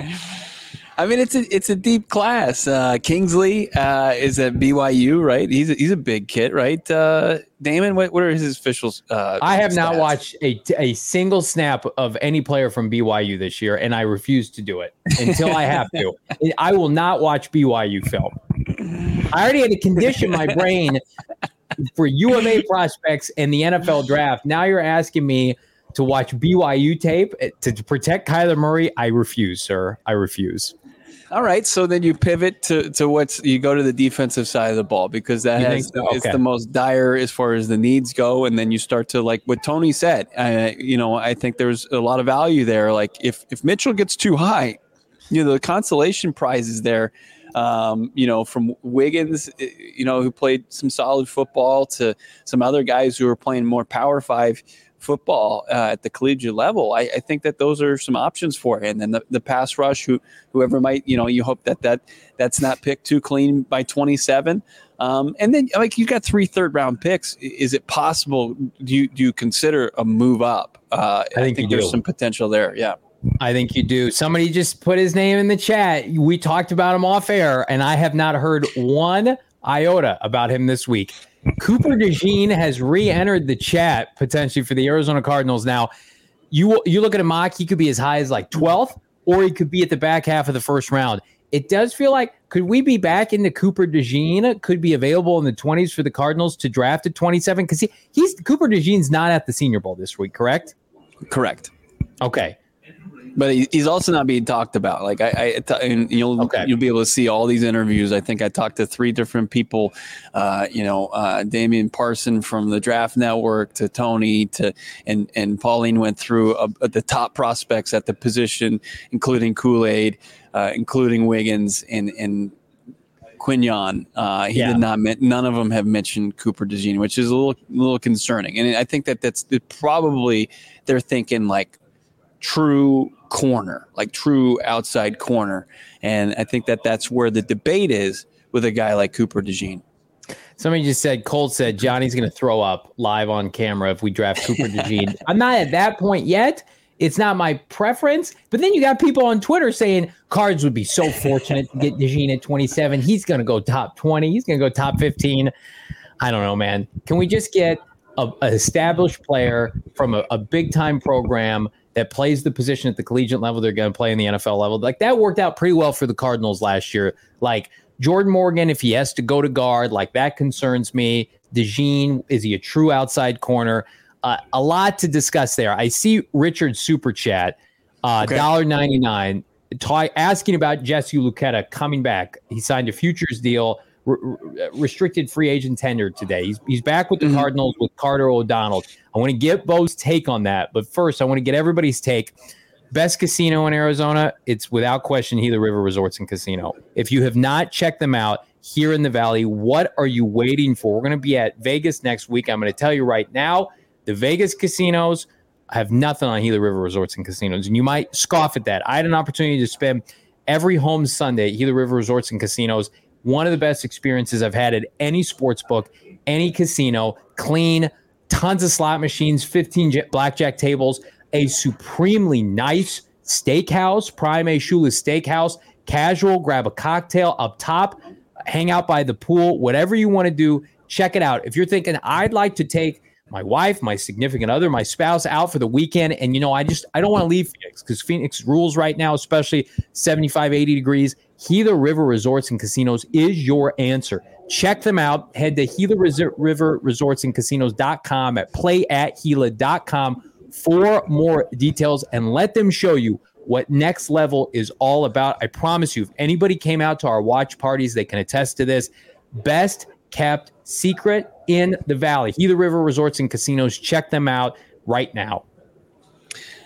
<laughs> I mean, it's a it's a deep class. Uh, Kingsley uh, is at BYU, right? He's a, he's a big kid, right? Uh, Damon, what, what are his officials? Uh, I have not watched a, a single snap of any player from BYU this year, and I refuse to do it until I have to. <laughs> I will not watch BYU film. I already had to condition my brain for UMA prospects and the NFL draft. Now you're asking me to watch BYU tape to, to protect Kyler Murray. I refuse, sir. I refuse. All right, so then you pivot to to what's you go to the defensive side of the ball because that has so? Okay. the most dire as far as the needs go, and then you start to like what Tony said. Uh, you know, I think there's a lot of value there. Like if if Mitchell gets too high, you know, the consolation prize is there. Um, you know, from Wiggins, eh, you know, who played some solid football to some other guys who are playing more Power Five football uh, at the collegiate level. I, I think that those are some options for it. And then the, the pass rush, who whoever might, you know, you hope that that that's not picked too clean by 27. Um, and then like you got three third round picks. Is it possible? Do you do you consider a move up? Uh, I think think, there's do. some potential there. Yeah. I think you do. Somebody just put his name in the chat. We talked about him off air, and I have not heard one iota about him this week. Cooper DeJean has re-entered the chat potentially for the Arizona Cardinals. Now, you you look at a mock, he could be as high as like 12th, or he could be at the back half of the first round. It does feel like could we be back into Cooper DeJean? Could be available in the 20s for the Cardinals to draft at 27 because he, he's Cooper DeJean's not at the Senior Bowl this week, correct? Correct. Okay. But he's also not being talked about. Like I, I and you'll Okay. you'll be able to see all these interviews. I think I talked to three different people. Uh, you know, uh, Damian Parson from the Draft Network to Tony to and and Pauline went through uh, the top prospects at the position, including Kool Aid, uh, including Wiggins, and and Quinyon. Uh, he Yeah. did not. None of them have mentioned Cooper DeJean, which is a little, little concerning. And I think that that's probably they're thinking like true corner, like true outside corner. And I think that that's where the debate is with a guy like Cooper DeJean. Somebody just said, Cole said Johnny's going to throw up live on camera if we draft Cooper DeJean. <laughs> I'm not at that point yet. It's not my preference. But then you got people on Twitter saying Cards would be so fortunate to get DeJean at 27. He's going to go top 20. He's going to go top 15. I don't know, man. Can we just get a, a established player from a, a big time program that plays the position at the collegiate level they're going to play in the NFL level? Like that worked out pretty well for the Cardinals last year. Like Jordan Morgan, if he has to go to guard, like that concerns me. DeJean, is he a true outside corner? Uh, a lot to discuss there. I see Richard super chat, uh, Okay. dollar ninety nine, asking about Jesse Luketa coming back. He signed a futures deal, re- re- uh, restricted free agent tender today. He's he's back with the mm-hmm. Cardinals with Carter O'Donnell. I want to get Bo's take on that, but first I want to get everybody's take. Best casino in Arizona, it's without question Gila River Resorts and Casino. If you have not checked them out here in the Valley, what are you waiting for? We're going to be at Vegas next week. I'm going to tell you right now, the Vegas casinos have nothing on Gila River Resorts and Casinos. And you might scoff at that. I had an opportunity to spend every home Sunday at Gila River Resorts and Casinos. One of the best experiences I've had at any sports book, any casino, clean, tons of slot machines, 15 j- blackjack tables, a supremely nice steakhouse, Prime A Shula's Steakhouse, casual, grab a cocktail up top, hang out by the pool, whatever you want to do, check it out. If you're thinking, I'd like to take my wife, my significant other, my spouse out for the weekend, and you know, I just I don't want to leave Phoenix because Phoenix rules right now, especially 75, 80 degrees. Gila River Resorts and Casinos is your answer. Check them out. Head to Gila River Resorts and Casinos.com at playatgila.com for more details and let them show you what next level is all about. I promise you, if anybody came out to our watch parties, they can attest to this. Best kept secret in the valley. Gila River Resorts and Casinos. Check them out right now.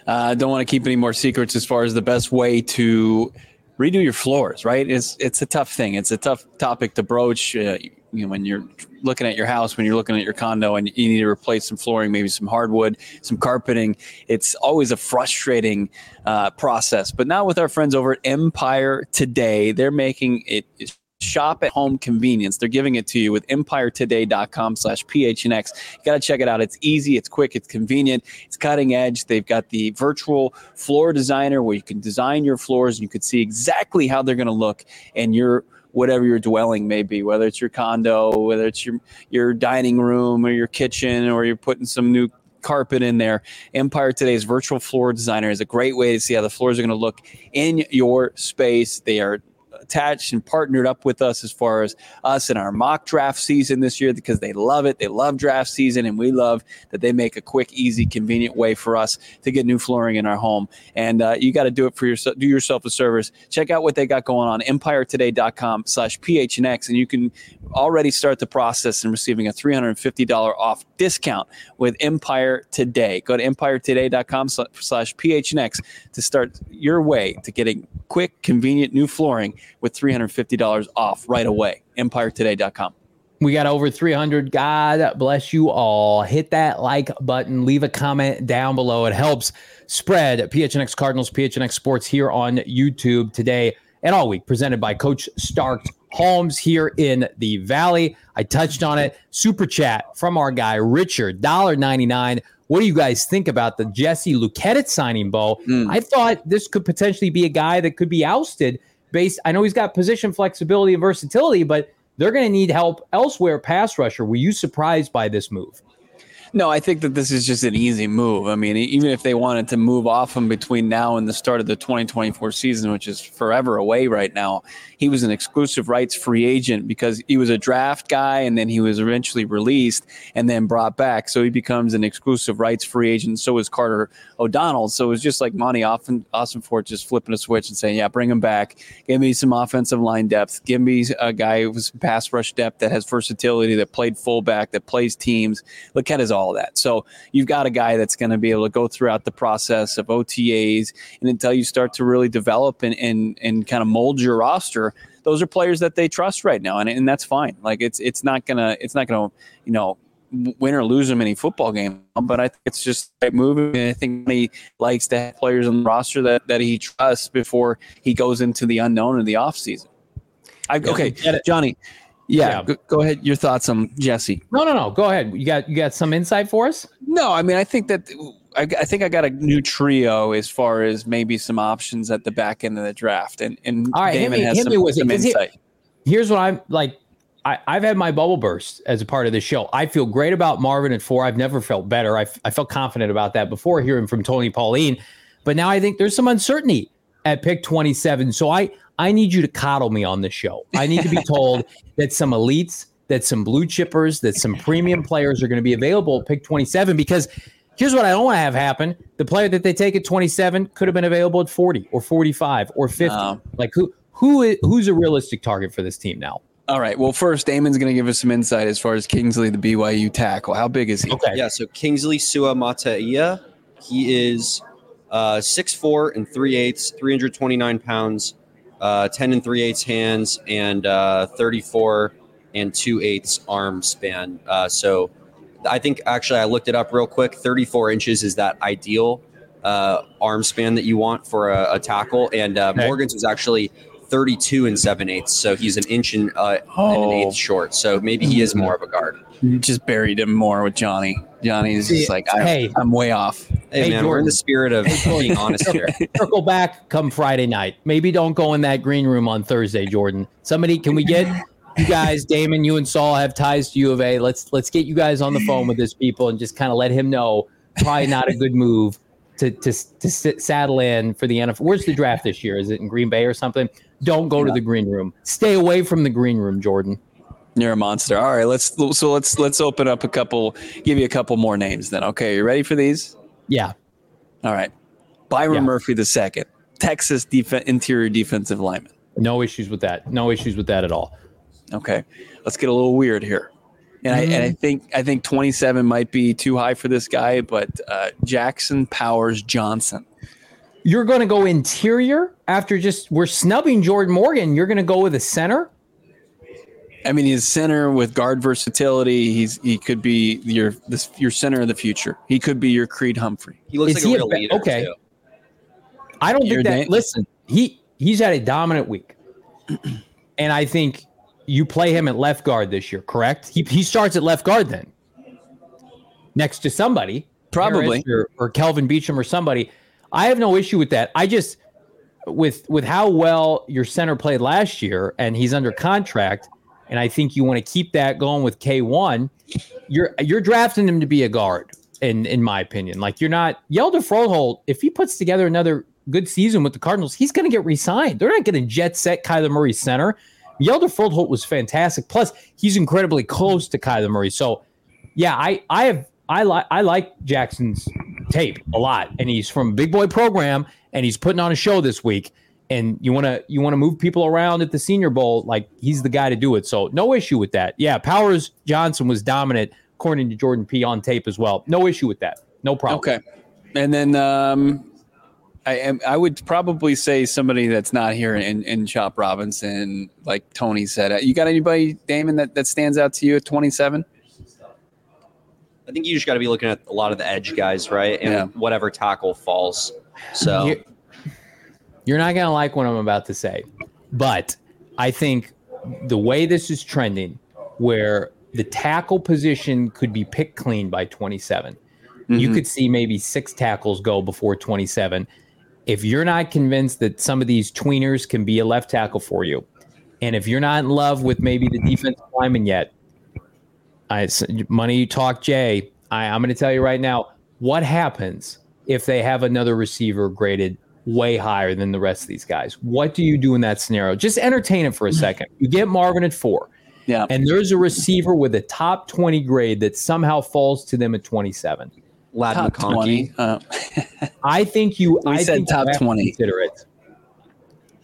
Uh, don't want to keep any more secrets as far as the best way to redo your floors. Right? It's it's a tough thing. It's a tough topic to broach. Uh, you know, when you're looking at your house, when you're looking at your condo, and you need to replace some flooring, maybe some hardwood, some carpeting. It's always a frustrating uh, process. But now with our friends over at Empire Today, they're making it shop at home convenience. They're giving it to you with empiretoday.com slash PHNX. You got to check it out. It's easy, it's quick, it's convenient, it's cutting edge. They've got the virtual floor designer where you can design your floors and you can see exactly how they're going to look and your whatever your dwelling may be, whether it's your condo, whether it's your your dining room or your kitchen, or you're putting some new carpet in there. Empire Today's virtual floor designer is a great way to see how the floors are going to look in your space. They are attached and partnered up with us as far as us in our mock draft season this year because they love it. They love draft season, and we love that they make a quick, easy, convenient way for us to get new flooring in our home. And uh, you got to do it for yourself. Do yourself a service. Check out what they got going on. EmpireToday.com/phnx, and you can already start the process and receiving a $350 off discount with Empire Today. Go to EmpireToday.com/phnx to start your way to getting quick, convenient new flooring with $350 off right away. EmpireToday.com. We got over 300. God bless you all. Hit that like button. Leave a comment down below. It helps spread PHNX Cardinals, PHNX Sports here on YouTube today and all week. Presented by Coach Stark Homes here in the Valley. I touched on it. Super chat from our guy Richard, $1.99. What do you guys think about the Jesse Luketa signing, Bo? Hmm. I thought this could potentially be a guy that could be ousted based. I know he's got position flexibility and versatility, but they're going to need help elsewhere. Pass rusher. Were you surprised by this move? No, I think that this is just an easy move. I mean, even if they wanted to move off him between now and the start of the 2024 season, which is forever away right now, he was an exclusive rights free agent because he was a draft guy and then he was eventually released and then brought back. So he becomes an exclusive rights free agent. So is Carter O'Donnell. So it was just like Monti Austin, Ossenfort just flipping a switch and saying, yeah, bring him back. Give me some offensive line depth. Give me a guy with pass rush depth that has versatility, that played fullback, that plays teams. Look at his all that. So you've got a guy that's going to be able to go throughout the process of OTAs and until you start to really develop and and, and kind of mold your roster. Those are players that they trust right now, and, and that's fine. Like it's it's not gonna it's not gonna you know win or lose them any football game. But I think it's just a move. I think he likes to have players on the roster that, that he trusts before he goes into the unknown in the offseason. I, okay, Johnny. Yeah, yeah. Go, go, ahead. Your thoughts on Jesse? No, no, no. Go ahead. You got you got some insight for us? No, I mean I think that I, I, think I got a new trio as far as maybe some options at the back end of the draft, and and all right, Damon hit me, has hit some, me some insight. here's what I'm like. I, have had my bubble burst as a part of the show. I feel great about Marvin at four. I've never felt better. I, I felt confident about that before hearing from Tony Pauline, but now I think there's some uncertainty at pick 27. So I I need you to coddle me on the show. I need to be told <laughs> that some elites, that some blue chippers, that some premium players are going to be available at pick 27 because here's what I don't want to have happen. The player that they take at 27 could have been available at 40 or 45 or 50. Like who who is, who's a realistic target for this team now? All right. Well, first, Damon's going to give us some insight as far as Kingsley, the BYU tackle. How big is he? Okay. Yeah. So Kingsley Suamataia, he is uh, 6'4 and 3 eighths, 329 pounds, uh, 10 and 3 eighths hands, and uh, 34 and 2 eighths arm span. Uh, so I think actually I looked it up real quick. 34 inches is that ideal uh, arm span that you want for a, a tackle. And uh, okay. Morgan's was actually 32 and 7 eighths. So he's an inch and, uh, oh. and an eighth short. So maybe he is more of a guard. You just buried him more with Johnny. Johnny's just like, I, hey, I'm way off. Hey, hey man, Jordan. we're in the spirit of being honest here. <laughs> Circle back come Friday night. Maybe don't go in that green room on Thursday, Jordan. Somebody, can we get you guys, <laughs> Damon, you and Saul have ties to U of A. Let's let's get you guys on the phone with this people and just kind of let him know probably not a good move to to to sit, saddle in for the NFL. Where's the draft this year? Is it in Green Bay or something? Don't go yeah. to the green room. Stay away from the green room, Jordan. You're a monster. All right, let's so let's let's open up a couple. Give you a couple more names then. Okay, you ready for these? Yeah. All right. Byron yeah. Murphy the second, Texas def- interior defensive lineman. No issues with that. No issues with that at all. Okay, let's get a little weird here. And, mm-hmm. I, and I mm-hmm. think I think 27 might be too high for this guy, but uh, Jackson Powers Johnson. You're going to go interior after just we're snubbing Jordan Morgan. You're going to go with a center. I mean, he's center with guard versatility. He's he could be your this your center of the future. He could be your Creed Humphrey. He looks Is like he a real leader. Okay. Too. I don't You're think that. Dan- listen, he he's had a dominant week, <clears throat> and I think you play him at left guard this year, correct? He he starts at left guard then, next to somebody, probably or, or Kelvin Beachum or somebody. I have no issue with that. I just with with how well your center played last year, and he's under contract, and I think you want to keep that going with K one. You're you're drafting him to be a guard, in in my opinion. Like you're not Hjalte Froholdt. If he puts together another good season with the Cardinals, he's going to get re-signed. They're not going to jet set Kyler Murray center. Hjalte Froholdt was fantastic. Plus, he's incredibly close to Kyler Murray. So, yeah, I I have I like I like Jackson's tape a lot, and he's from big boy program, and he's putting on a show this week. And you want to you want to move people around at the Senior Bowl, like he's the guy to do it. So no issue with that. Yeah, Powers Johnson was dominant according to Jordan P on tape as well. No issue with that. No problem. Okay, and then um, I am. I would probably say somebody that's not here in, in Chop Robinson, like Tony said. You got anybody, Damon, that, that stands out to you at 27? I think you just got to be looking at a lot of the edge guys, right? And yeah. whatever tackle falls. So you're, not going to like what I'm about to say, but I think the way this is trending, where the tackle position could be picked clean by 27. Mm-hmm. You could see maybe six tackles go before 27 if you're not convinced that some of these tweeners can be a left tackle for you, and if you're not in love with maybe the defensive lineman yet, I money you talk Jay. I, I'm going to tell you right now what happens if they have another receiver graded way higher than the rest of these guys. What do you do in that scenario? Just entertain it for a second. You get Marvin at four. Yeah. And there's a receiver with a top 20 grade that somehow falls to them at 27. Ladd top McConkey. 20. Uh, I think you. We I said top twenty. Consider it.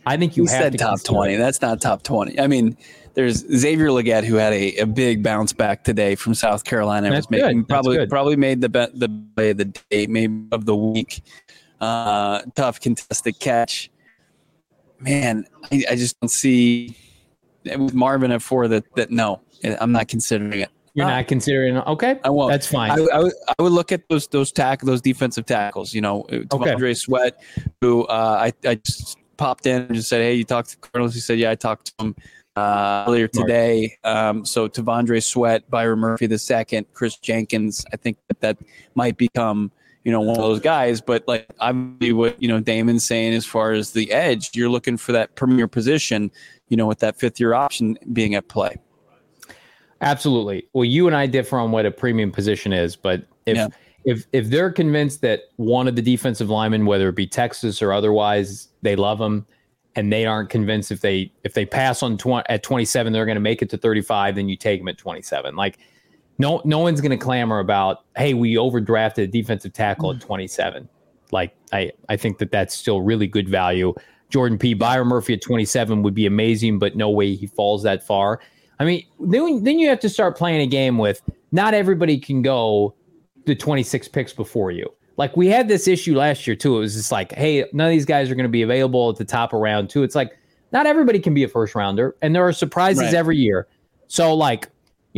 I think you we said top twenty. It. That's not top twenty. I mean, there's Xavier Legette who had a, a big bounce back today from South Carolina. That's was making, good. That's probably good. probably made the be- the play of the day, maybe of the week. Uh, tough contested catch. Man, I, I just don't see with Marvin at four that that no, I'm not considering it. You're Uh, not considering. Okay, I won't. That's fine. I, I, would, I would look at those those tack those defensive tackles. You know, T'Vondre Sweat, who uh, I I just popped in and just said, "Hey, you talked to Cardinals?" He said, "Yeah, I talked to him uh, earlier today." Um, so T'Vondre Sweat, Byron Murphy the second, Kris Jenkins. I think that that might become you know one of those guys. But like obviously, what you know Damon's saying as far as the edge, you're looking for that premier position. You know, with that fifth year option being at play. Absolutely. Well, you and I differ on what a premium position is, but if Yeah. if if they're convinced that one of the defensive linemen, whether it be Texas or otherwise, they love them, and they aren't convinced if they if they pass on tw- at 27, they're going to make it to 35, then you take them at 27. Like no no one's going to clamor about, hey, we overdrafted a defensive tackle at mm. 27. Like I I think that that's still really good value. Jordan P. Byron Murphy at 27 would be amazing, but no way he falls that far. I mean, then, then you have to start playing a game with not everybody can go the 26 picks before you. Like we had this issue last year too. It was just like, hey, none of these guys are going to be available at the top of round two. It's like not everybody can be a first rounder, and there are surprises Right. every year. So like,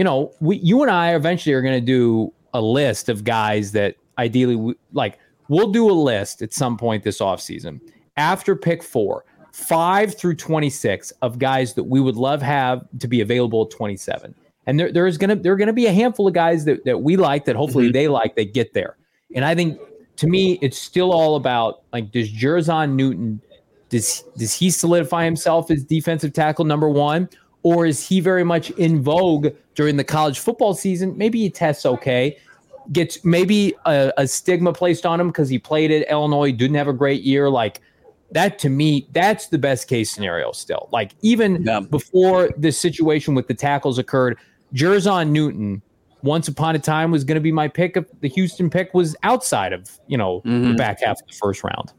you know, we, you and I eventually are going to do a list of guys that ideally, we, like, we'll do a list at some point this offseason after pick four, five through 26 of guys that we would love have to be available at 27. And there, there's gonna there are gonna be a handful of guys that, that we like that hopefully mm-hmm. they like that get there. And I think to me, it's still all about like does Jer'Zhan Newton does does he solidify himself as defensive tackle number one, or is he very much in vogue during the college football season? Maybe he tests okay, gets maybe a, a stigma placed on him because he played at Illinois, didn't have a great year. Like that to me, that's the best case scenario still. Like even Yeah. before this situation with the tackles occurred, Jer'Zhan Newton, once upon a time, was going to be my pick. If the Houston pick was outside of you know the Mhm. back half of the first round.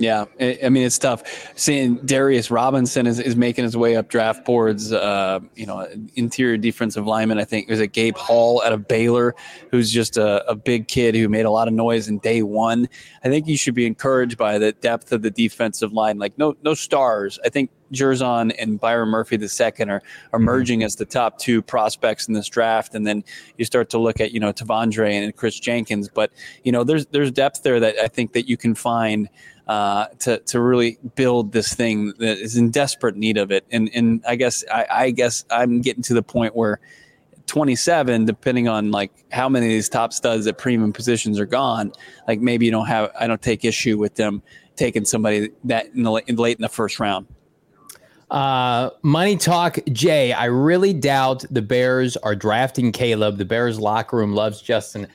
Yeah, I, I mean it's tough. Seeing Darius Robinson is, is making his way up draft boards. Uh, you know, interior defensive lineman. I think there's a Gabe Hall out of Baylor, who's just a, a big kid who made a lot of noise in day one. I think you should be encouraged by the depth of the defensive line. Like no no stars. I think Jer'Zhan and Byron Murphy the second are are emerging as the top two prospects in this draft, and then you start to look at you know T'Vondre and Kris Jenkins. But you know there's there's depth there that I think that you can find uh, to to really build this thing that is in desperate need of it. And and I guess I, I guess I'm getting to the point where 27, depending on like how many of these top studs at premium positions are gone, like maybe you don't have I don't take issue with them taking somebody that in the in late in the first round. Uh, Money Talk Jay, I really doubt the Bears are drafting Caleb. The Bears locker room loves Justin.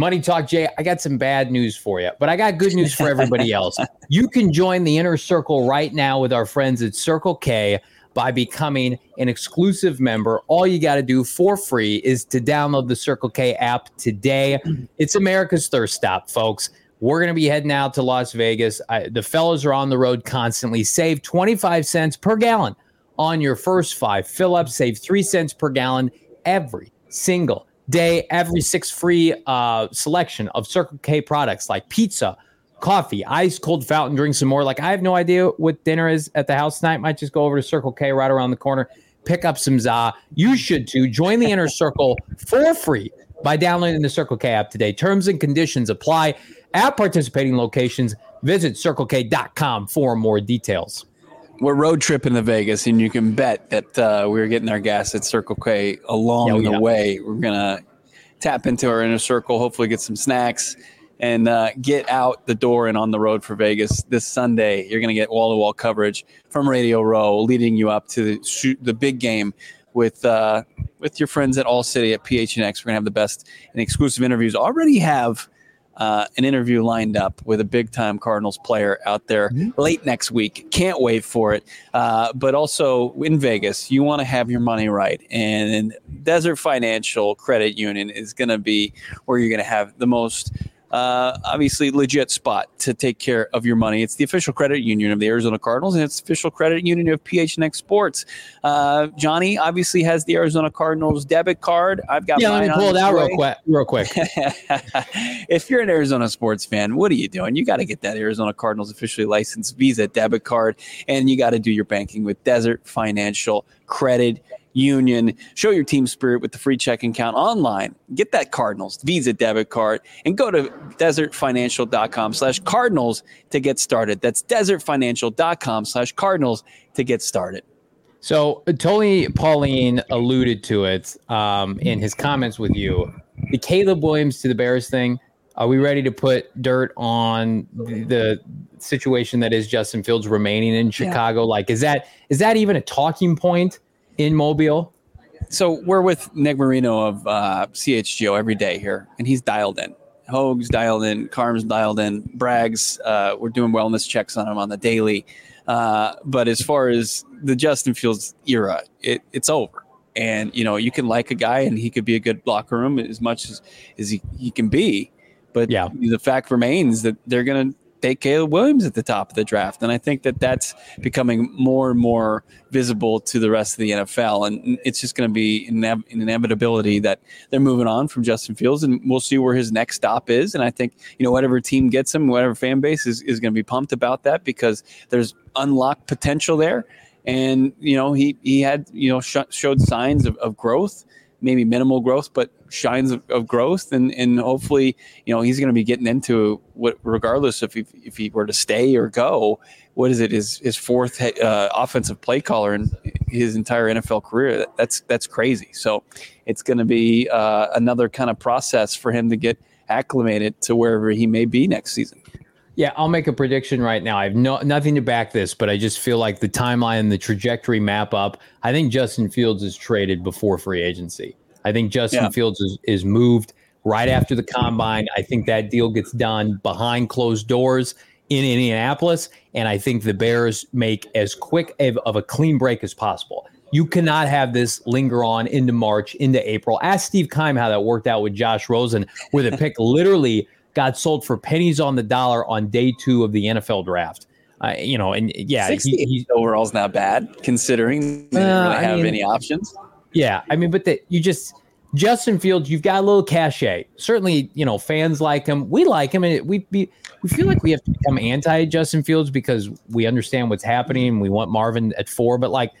Money Talk Jay, I got some bad news for you, but I got good news for everybody <laughs> else. You can join the inner circle right now with our friends at Circle K by becoming an exclusive member. All you got to do for free is to download the Circle K app today. <clears throat> It's America's thirst stop, folks. We're going to be heading out to Las Vegas. I, the fellows are on the road constantly. Save 25 cents per gallon on your first five fill ups. Save three cents per gallon every single day. Every six free uh, selection of Circle K products like pizza, coffee, ice cold fountain drinks, and more. Like, I have no idea what dinner is at the house tonight. Might just go over to Circle K right around the corner, pick up some za. You should too. Join the inner circle for free by downloading the Circle K app today. Terms and conditions apply at participating locations. Visit circlek.com for more details. We're road tripping to Vegas, and you can bet that uh, we're getting our gas at Circle K along Yeah, the way. We're gonna tap into our inner circle, hopefully get some snacks, and uh, get out the door and on the road for Vegas this Sunday. You're gonna get wall to wall coverage from Radio Row, leading you up to the shoot, the big game with uh, with your friends at All City at PHNX. We're gonna have the best and exclusive interviews. Already have uh, an interview lined up with a big time Cardinals player out there late next week. Can't wait for it. Uh, but also in Vegas, you want to have your money right. And Desert Financial Credit Union is going to be where you're going to have the most uh, obviously legit spot to take care of your money. It's the official credit union of the Arizona Cardinals, and it's the official credit union of PHNX Sports. Uh, Johnny obviously has the Arizona Cardinals debit card. I've got yeah. Let me pull it out real quick. Real quick. <laughs> if you're an Arizona sports fan, what are you doing? You got to get that Arizona Cardinals officially licensed Visa debit card, and you got to do your banking with Desert Financial Credit Union. Show your team spirit with the free checking account online. Get that Cardinals Visa debit card and go to desertfinancial.com slash cardinals to get started. That's desertfinancial.com slash cardinals to get started. So Tony Pauline alluded to it um, in his comments with you. The Caleb Williams to the Bears thing. Are we ready to put dirt on the, the situation that is Justin Fields remaining in Chicago? Yeah. Like, is that is that even a talking point? In Mobile? So we're with Nick Marino of uh, CHGO every day here, and he's dialed in. Hoge's dialed in, Carm's dialed in, Braggs, uh, we're doing wellness checks on him on the daily. Uh, but as far as the Justin Fields era, it, it's over. And, you know, you can like a guy and he could be a good locker room as much as, as he, he can be. But yeah. the fact remains that they're going to take Caleb Williams at the top of the draft. And I think that that's becoming more and more visible to the rest of the NFL. And it's just going to be an inevitability that they're moving on from Justin Fields, and we'll see where his next stop is. And I think, you know, whatever team gets him, whatever fan base is, is going to be pumped about that because there's unlocked potential there. And, you know, he, he had, you know, sh- showed signs of, of growth maybe minimal growth, but shines of, of growth, and and hopefully, you know, he's going to be getting into what, regardless if he, if he were to stay or go. What is it? His his fourth uh, offensive play caller in his entire NFL career. That's that's crazy. So it's going to be uh, another kind of process for him to get acclimated to wherever he may be next season. Yeah, I'll make a prediction right now. I have no nothing to back this, but I just feel like the timeline and the trajectory map up. I think Justin Fields is traded before free agency. I think Justin yeah. Fields is, is moved right after the combine. I think that deal gets done behind closed doors in Indianapolis, and I think the Bears make as quick of, of a clean break as possible. You cannot have this linger on into March, into April. Ask Steve Keim how that worked out with Josh Rosen, where the pick <laughs> literally got sold for pennies on the dollar on day two of the NFL draft. Uh, you know, and yeah, he, he, overall's not bad considering they didn't really have mean, any options. Yeah, I mean, but that you just Justin Fields, you've got a little cachet. Certainly, you know, fans like him. We like him, and we we we feel like we have to become anti Justin Fields because we understand what's happening. We want Marvin at four, but like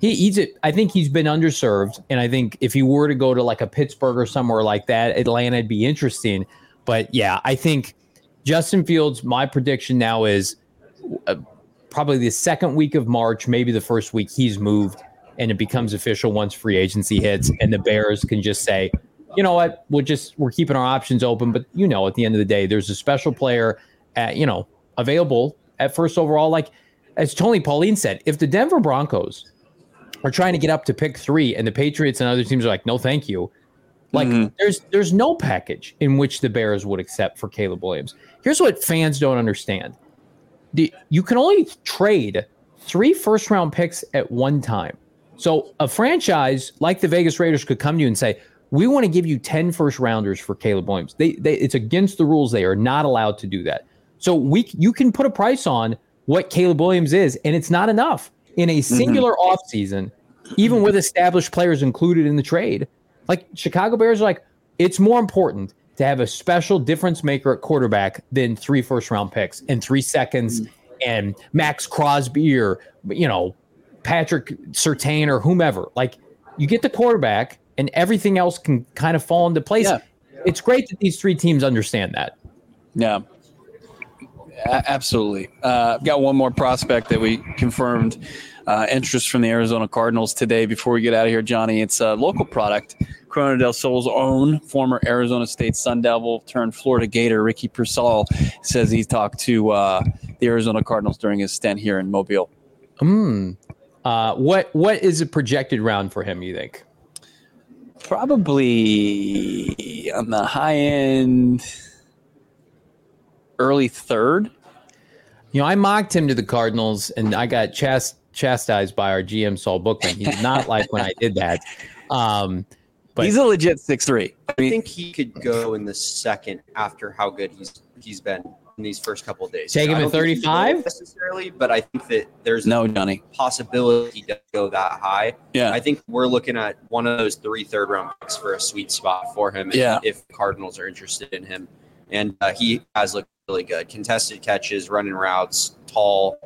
he, he's a, I think he's been underserved, and I think if he were to go to like a Pittsburgh or somewhere like that, Atlanta would be interesting. But yeah, I think Justin Fields, my prediction now is uh, probably the second week of March, maybe the first week, he's moved and it becomes official once free agency hits. And the Bears can just say, you know what, we're just, we're keeping our options open. But, you know, at the end of the day, there's a special player, at, you know, available at first overall. Like, as Tony Pauline said, if the Denver Broncos are trying to get up to pick three and the Patriots and other teams are like, no, thank you like mm-hmm. there's there's no package in which the Bears would accept for Caleb Williams. Here's what fans don't understand. The, you can only trade three first round picks at one time. So a franchise like the Vegas Raiders could come to you and say, "We want to give you 10 first rounders for Caleb Williams." They, they it's against the rules. They are not allowed to do that. So we you can put a price on what Caleb Williams is, and it's not enough in a mm-hmm. singular mm-hmm. offseason, even with established players included in the trade. Like Chicago Bears are like, it's more important to have a special difference maker at quarterback than three first round picks and three seconds mm. and Maxx Crosby or you know Patrick Surtain or whomever. Like you get the quarterback and everything else can kind of fall into place. Yeah. It's great that these three teams understand that. Yeah. Absolutely. Uh, I've got one more prospect that we confirmed uh, interest from the Arizona Cardinals today. Before we get out of here, Johnny, it's a local product. Corona del Sol's own former Arizona State Sun Devil turned Florida Gator Ricky Pearsall says he talked to uh, the Arizona Cardinals during his stint here in Mobile. Hmm. Uh, what what is a projected round for him? You think? Probably on the high end, early third. You know, I mocked him to the Cardinals, and I got chast- chastised by our GM Saul Bookman. He did not like when I did that. Um, But He's a legit six three. I I mean, think he could go in the second after how good he's he's been in these first couple of days. Take him I at don't think he 35? necessarily, but I think that there's no, Johnny. possibility he does go that high. Yeah. I think we're looking at one of those three third round picks for a sweet spot for him. if- Yeah. If Cardinals are interested in him, and uh, he has looked really good. Contested catches, running routes, tall,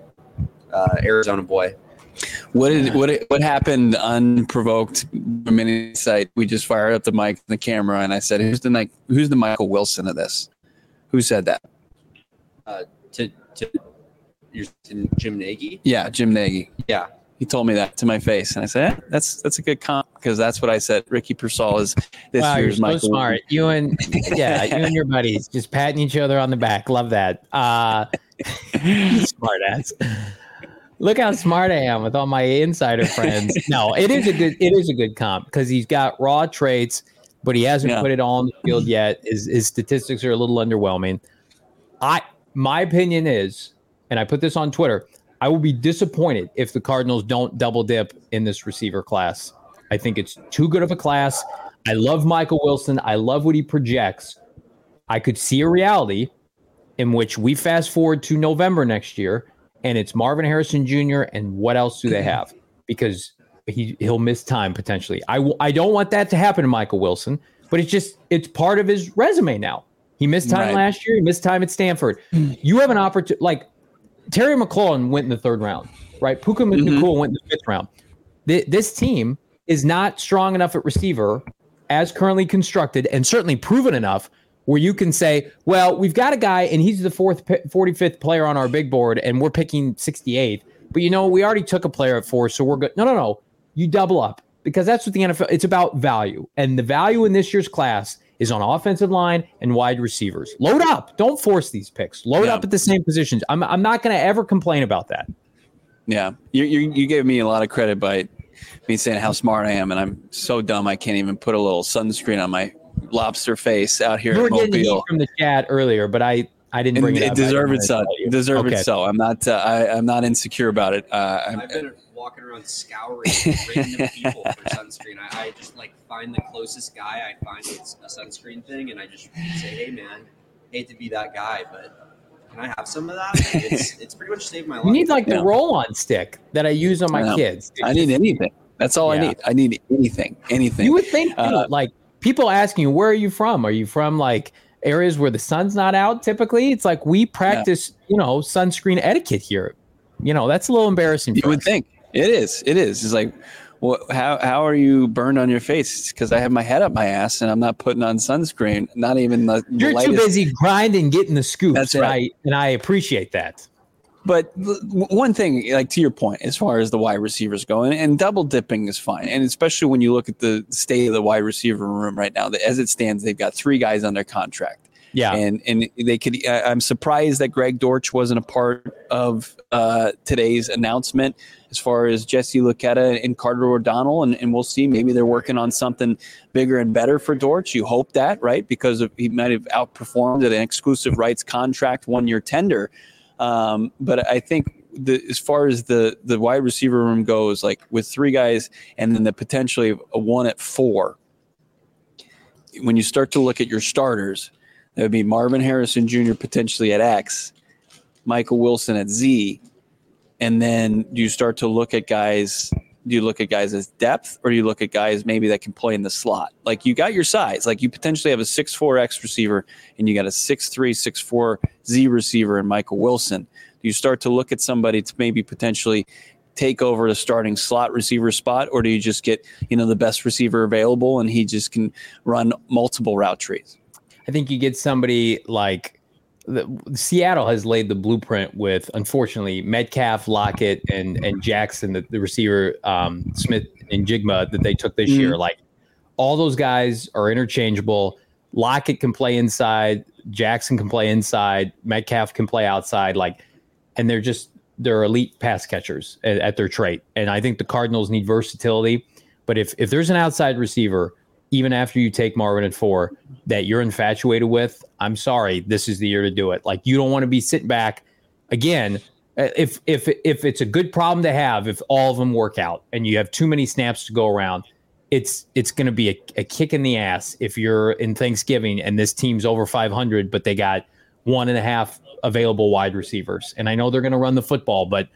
uh, Arizona boy. What did what what happened unprovoked from any site? We just fired up the mic and the camera, and I said, "Who's the like, Who's the Michael Wilson of this? Who said that? Uh, to to, you're, to Jim Nagy. Yeah, Jim Nagy. Yeah. He told me that to my face, and I said, eh, "That's that's a good comp because that's what I said." Ricky Pearsall is this wow, you're year's so Michael. smart. You and yeah, you and your buddies just patting each other on the back. Love that. Uh, <laughs> smart ass. Look how smart I am with all my insider friends. <laughs> No, it is a good it is a good comp because he's got raw traits, but he hasn't Yeah. put it all on the field mm-hmm. yet. His his statistics are a little underwhelming. I my opinion is, and I put this on Twitter, I will be disappointed if the Cardinals don't double dip in this receiver class. I think it's too good of a class. I love Michael Wilson. I love what he projects. I could see a reality in which we fast forward to November next year and it's Marvin Harrison Jr. and what else do they <clears throat> have? Because he he'll miss time potentially. I w- I don't want that to happen to Michael Wilson, but it's just it's part of his resume now. He missed time Right. last year. He missed time at Stanford. <clears throat> You have an opportunity. Like Terry McLaurin went in the third round, right? Puka mm-hmm. Nacua went in the fifth round. Th- this team is not strong enough at receiver as currently constructed and certainly proven enough where you can say, well, we've got a guy and he's the fourth, pi- 45th player on our big board and we're picking 68th. But you know, we already took a player at four, so we're good. No, no, no. You double up because that's what the NFL, it's about value. And the value in this year's class is on offensive line and wide receivers. Load up. Don't force these picks. Load Yeah. up at the same positions. I'm, I'm not going to ever complain about that. Yeah, you, you you gave me a lot of credit by me saying how smart I am, and I'm so dumb I can't even put a little sunscreen on my lobster face out here You were in getting heat Mobile. from the chat earlier, but I, I didn't bring And it it up. I deserved it so. wanna tell you. Deserve Okay. it so. I'm not. Uh, I, I'm not insecure about it. Uh, I'm, I've been walking around scouring random <laughs> people for sunscreen. I, I just like find the closest guy I find it's a sunscreen thing, and I just say, "Hey, man, hate to be that guy, but can I have some of that?" It's <laughs> it's pretty much saved my life. You need like the Yeah. roll-on stick that I use on my know. kids. I need anything. That's all Yeah. I need. I need anything. Anything. You would think, too, Uh, like people asking you, where are you from? Are you from like areas where the sun's not out? Typically, it's like we practice, you know, sunscreen etiquette here. You know, that's a little embarrassing. You would us. think it is. It is. It's like, what? How how are you burned on your face? Because I have my head up my ass and I'm not putting on sunscreen. Not even the, the You're too busy grinding, getting the scoops, That's and right. I and I appreciate that. But one thing, like to your point, as far as the wide receivers go, and, and double dipping is fine, and especially when you look at the state of the wide receiver room right now. That as it stands, they've got three guys under contract. Yeah. and and they could. I'm surprised that Greg Dortch wasn't a part of uh, today's announcement as far as Jesse Luketa and Carter O'Donnell, and, and we'll see. Maybe they're working on something bigger and better for Dortch. You hope that, right? Because of, he might have outperformed at an exclusive rights contract, one year tender. Um, but I think the as far as the the wide receiver room goes, like with three guys and then the potentially a one at four. When you start to look at your starters, that would be Marvin Harrison Jr. potentially at X, Michael Wilson at Z, and then you start to look at guys? Do you look at guys as depth, or do you look at guys maybe that can play in the slot? Like you got your size, like you potentially have a six four X receiver, and you got a six three six four Z receiver in Michael Wilson. Do you start to look at somebody to maybe potentially take over the starting slot receiver spot, or do you just get you know the best receiver available and he just can run multiple route trees? I think you get somebody like the, Seattle has laid the blueprint with, unfortunately, Metcalf, Lockett, and and Jackson, the, the receiver, um, Smith and Jigma that they took this year. Like all those guys are interchangeable. Lockett can play inside, Jackson can play inside, Metcalf can play outside. Like, and they're just they're elite pass catchers at, at their trait. And I think the Cardinals need versatility. But if if there's an outside receiver even after you take Marvin at four that you're infatuated with, I'm sorry, this is the year to do it. Like you don't want to be sitting back again. uh, If if if it's a good problem to have, if all of them work out and you have too many snaps to go around, it's it's going to be a, a kick in the ass if you're in Thanksgiving and this team's over 500, but they got one and a half available wide receivers. And I know they're going to run the football, but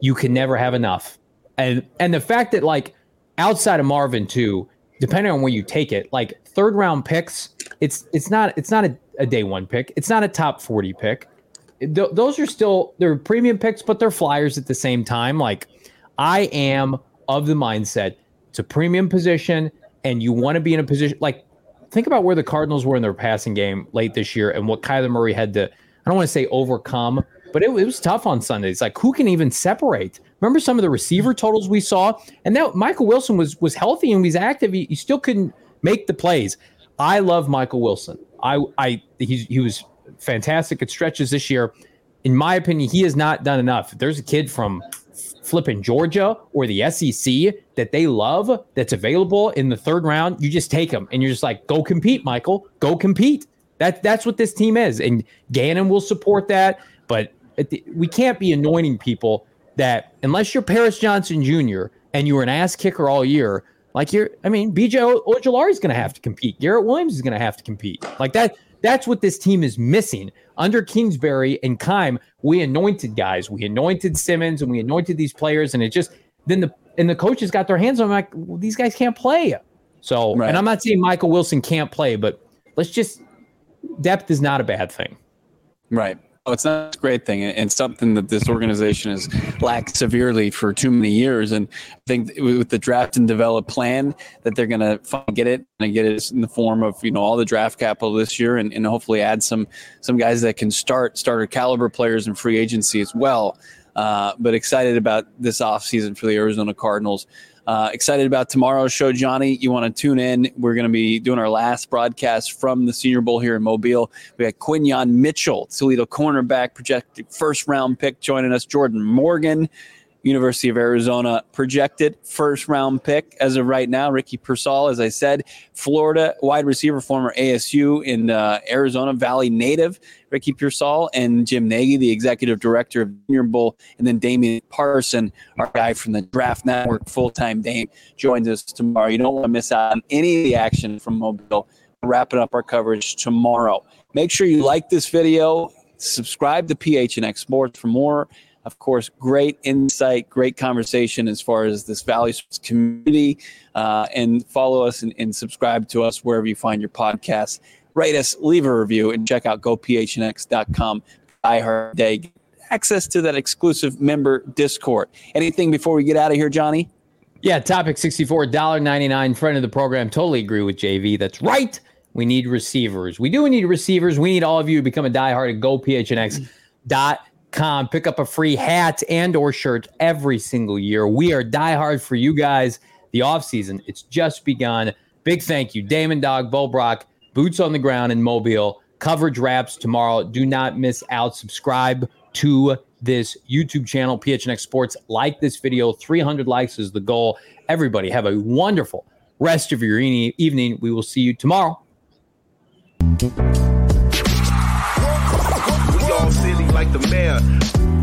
you can never have enough. And and the fact that like outside of Marvin too, depending on where you take it, like third round picks, it's it's not it's not a, a day one pick. It's not a top 40 pick. Th- those are still they're premium picks, but they're flyers at the same time. Like I am of the mindset it's a premium position, and you want to be in a position like think about where the Cardinals were in their passing game late this year and what Kyler Murray had to I don't want to say overcome, but it, it was tough on Sunday. It's like who can even separate? Remember some of the receiver mm-hmm. totals we saw, and that Michael Wilson was was healthy and he's active. He, he still couldn't make the plays. I love Michael Wilson. I I he's, he was fantastic at stretches this year. In my opinion, he has not done enough. There's a kid from flipping Georgia or the SEC that they love that's available in the third round, you just take them and you're just like, go compete, Michael, go compete. That that's what this team is, and Gannon will support that. But the, we can't be anointing people that unless you're Paris Johnson Jr. and you were an ass kicker all year, like you're. I mean, BJ Ojulari is going to have to compete. Garrett Williams is going to have to compete. Like that. That's what this team is missing. Under Kingsbury and Keim, we anointed guys. We anointed Simmons and we anointed these players, and it just then the and the coaches got their hands on. Them, like well, these guys can't play. So, right. and I'm not saying Michael Wilson can't play, but let's just depth is not a bad thing. Right. Oh, it's not a great thing and something that this organization has lacked severely for too many years. And I think with the draft and develop plan that they're going to get it and get it in the form of, you know, all the draft capital this year and, and hopefully add some, some guys that can start starter caliber players in free agency as well. Uh, but excited about this offseason for the Arizona Cardinals. Uh, excited about tomorrow's show, Johnny. You want to tune in? We're going to be doing our last broadcast from the Senior Bowl here in Mobile. We got Quinyon Mitchell, Toledo cornerback, projected first round pick, joining us. Jordan Morgan, University of Arizona projected first round pick as of right now. Ricky Pearsall, as I said, Florida wide receiver, former ASU in uh, Arizona Valley native. Ricky Pearsall and Jim Nagy, the executive director of Junior Bowl, and then Damian Parson, our guy from the Draft Network, full time Dame, joins us tomorrow. You don't want to miss out on any of the action from Mobile. Wrapping up our coverage tomorrow. Make sure you like this video, subscribe to PHNX Sports for more of course, great insight, great conversation as far as this Valley community. Uh, and follow us and, and, subscribe to us wherever you find your podcasts. Rate us, leave a review, and check out gophnx.com. iHeart access to that exclusive member Discord. Anything before we get out of here, Johnny? Yeah, topic $64, $1.99, friend of the program. Totally agree with JV. That's right. We need receivers. We do need receivers. We need all of you to become a diehard at gophnx.com com. Pick up a free hat and or shirt every single year. We are diehard for you guys. The off season, it's just begun. Big thank you, Damon Dog, Bo boots on the ground in Mobile. Coverage wraps tomorrow. Do not miss out. Subscribe to this YouTube channel, PHNX Sports. Like this video. 300 likes is the goal. Everybody have a wonderful rest of your evening. We will see you tomorrow the mayor.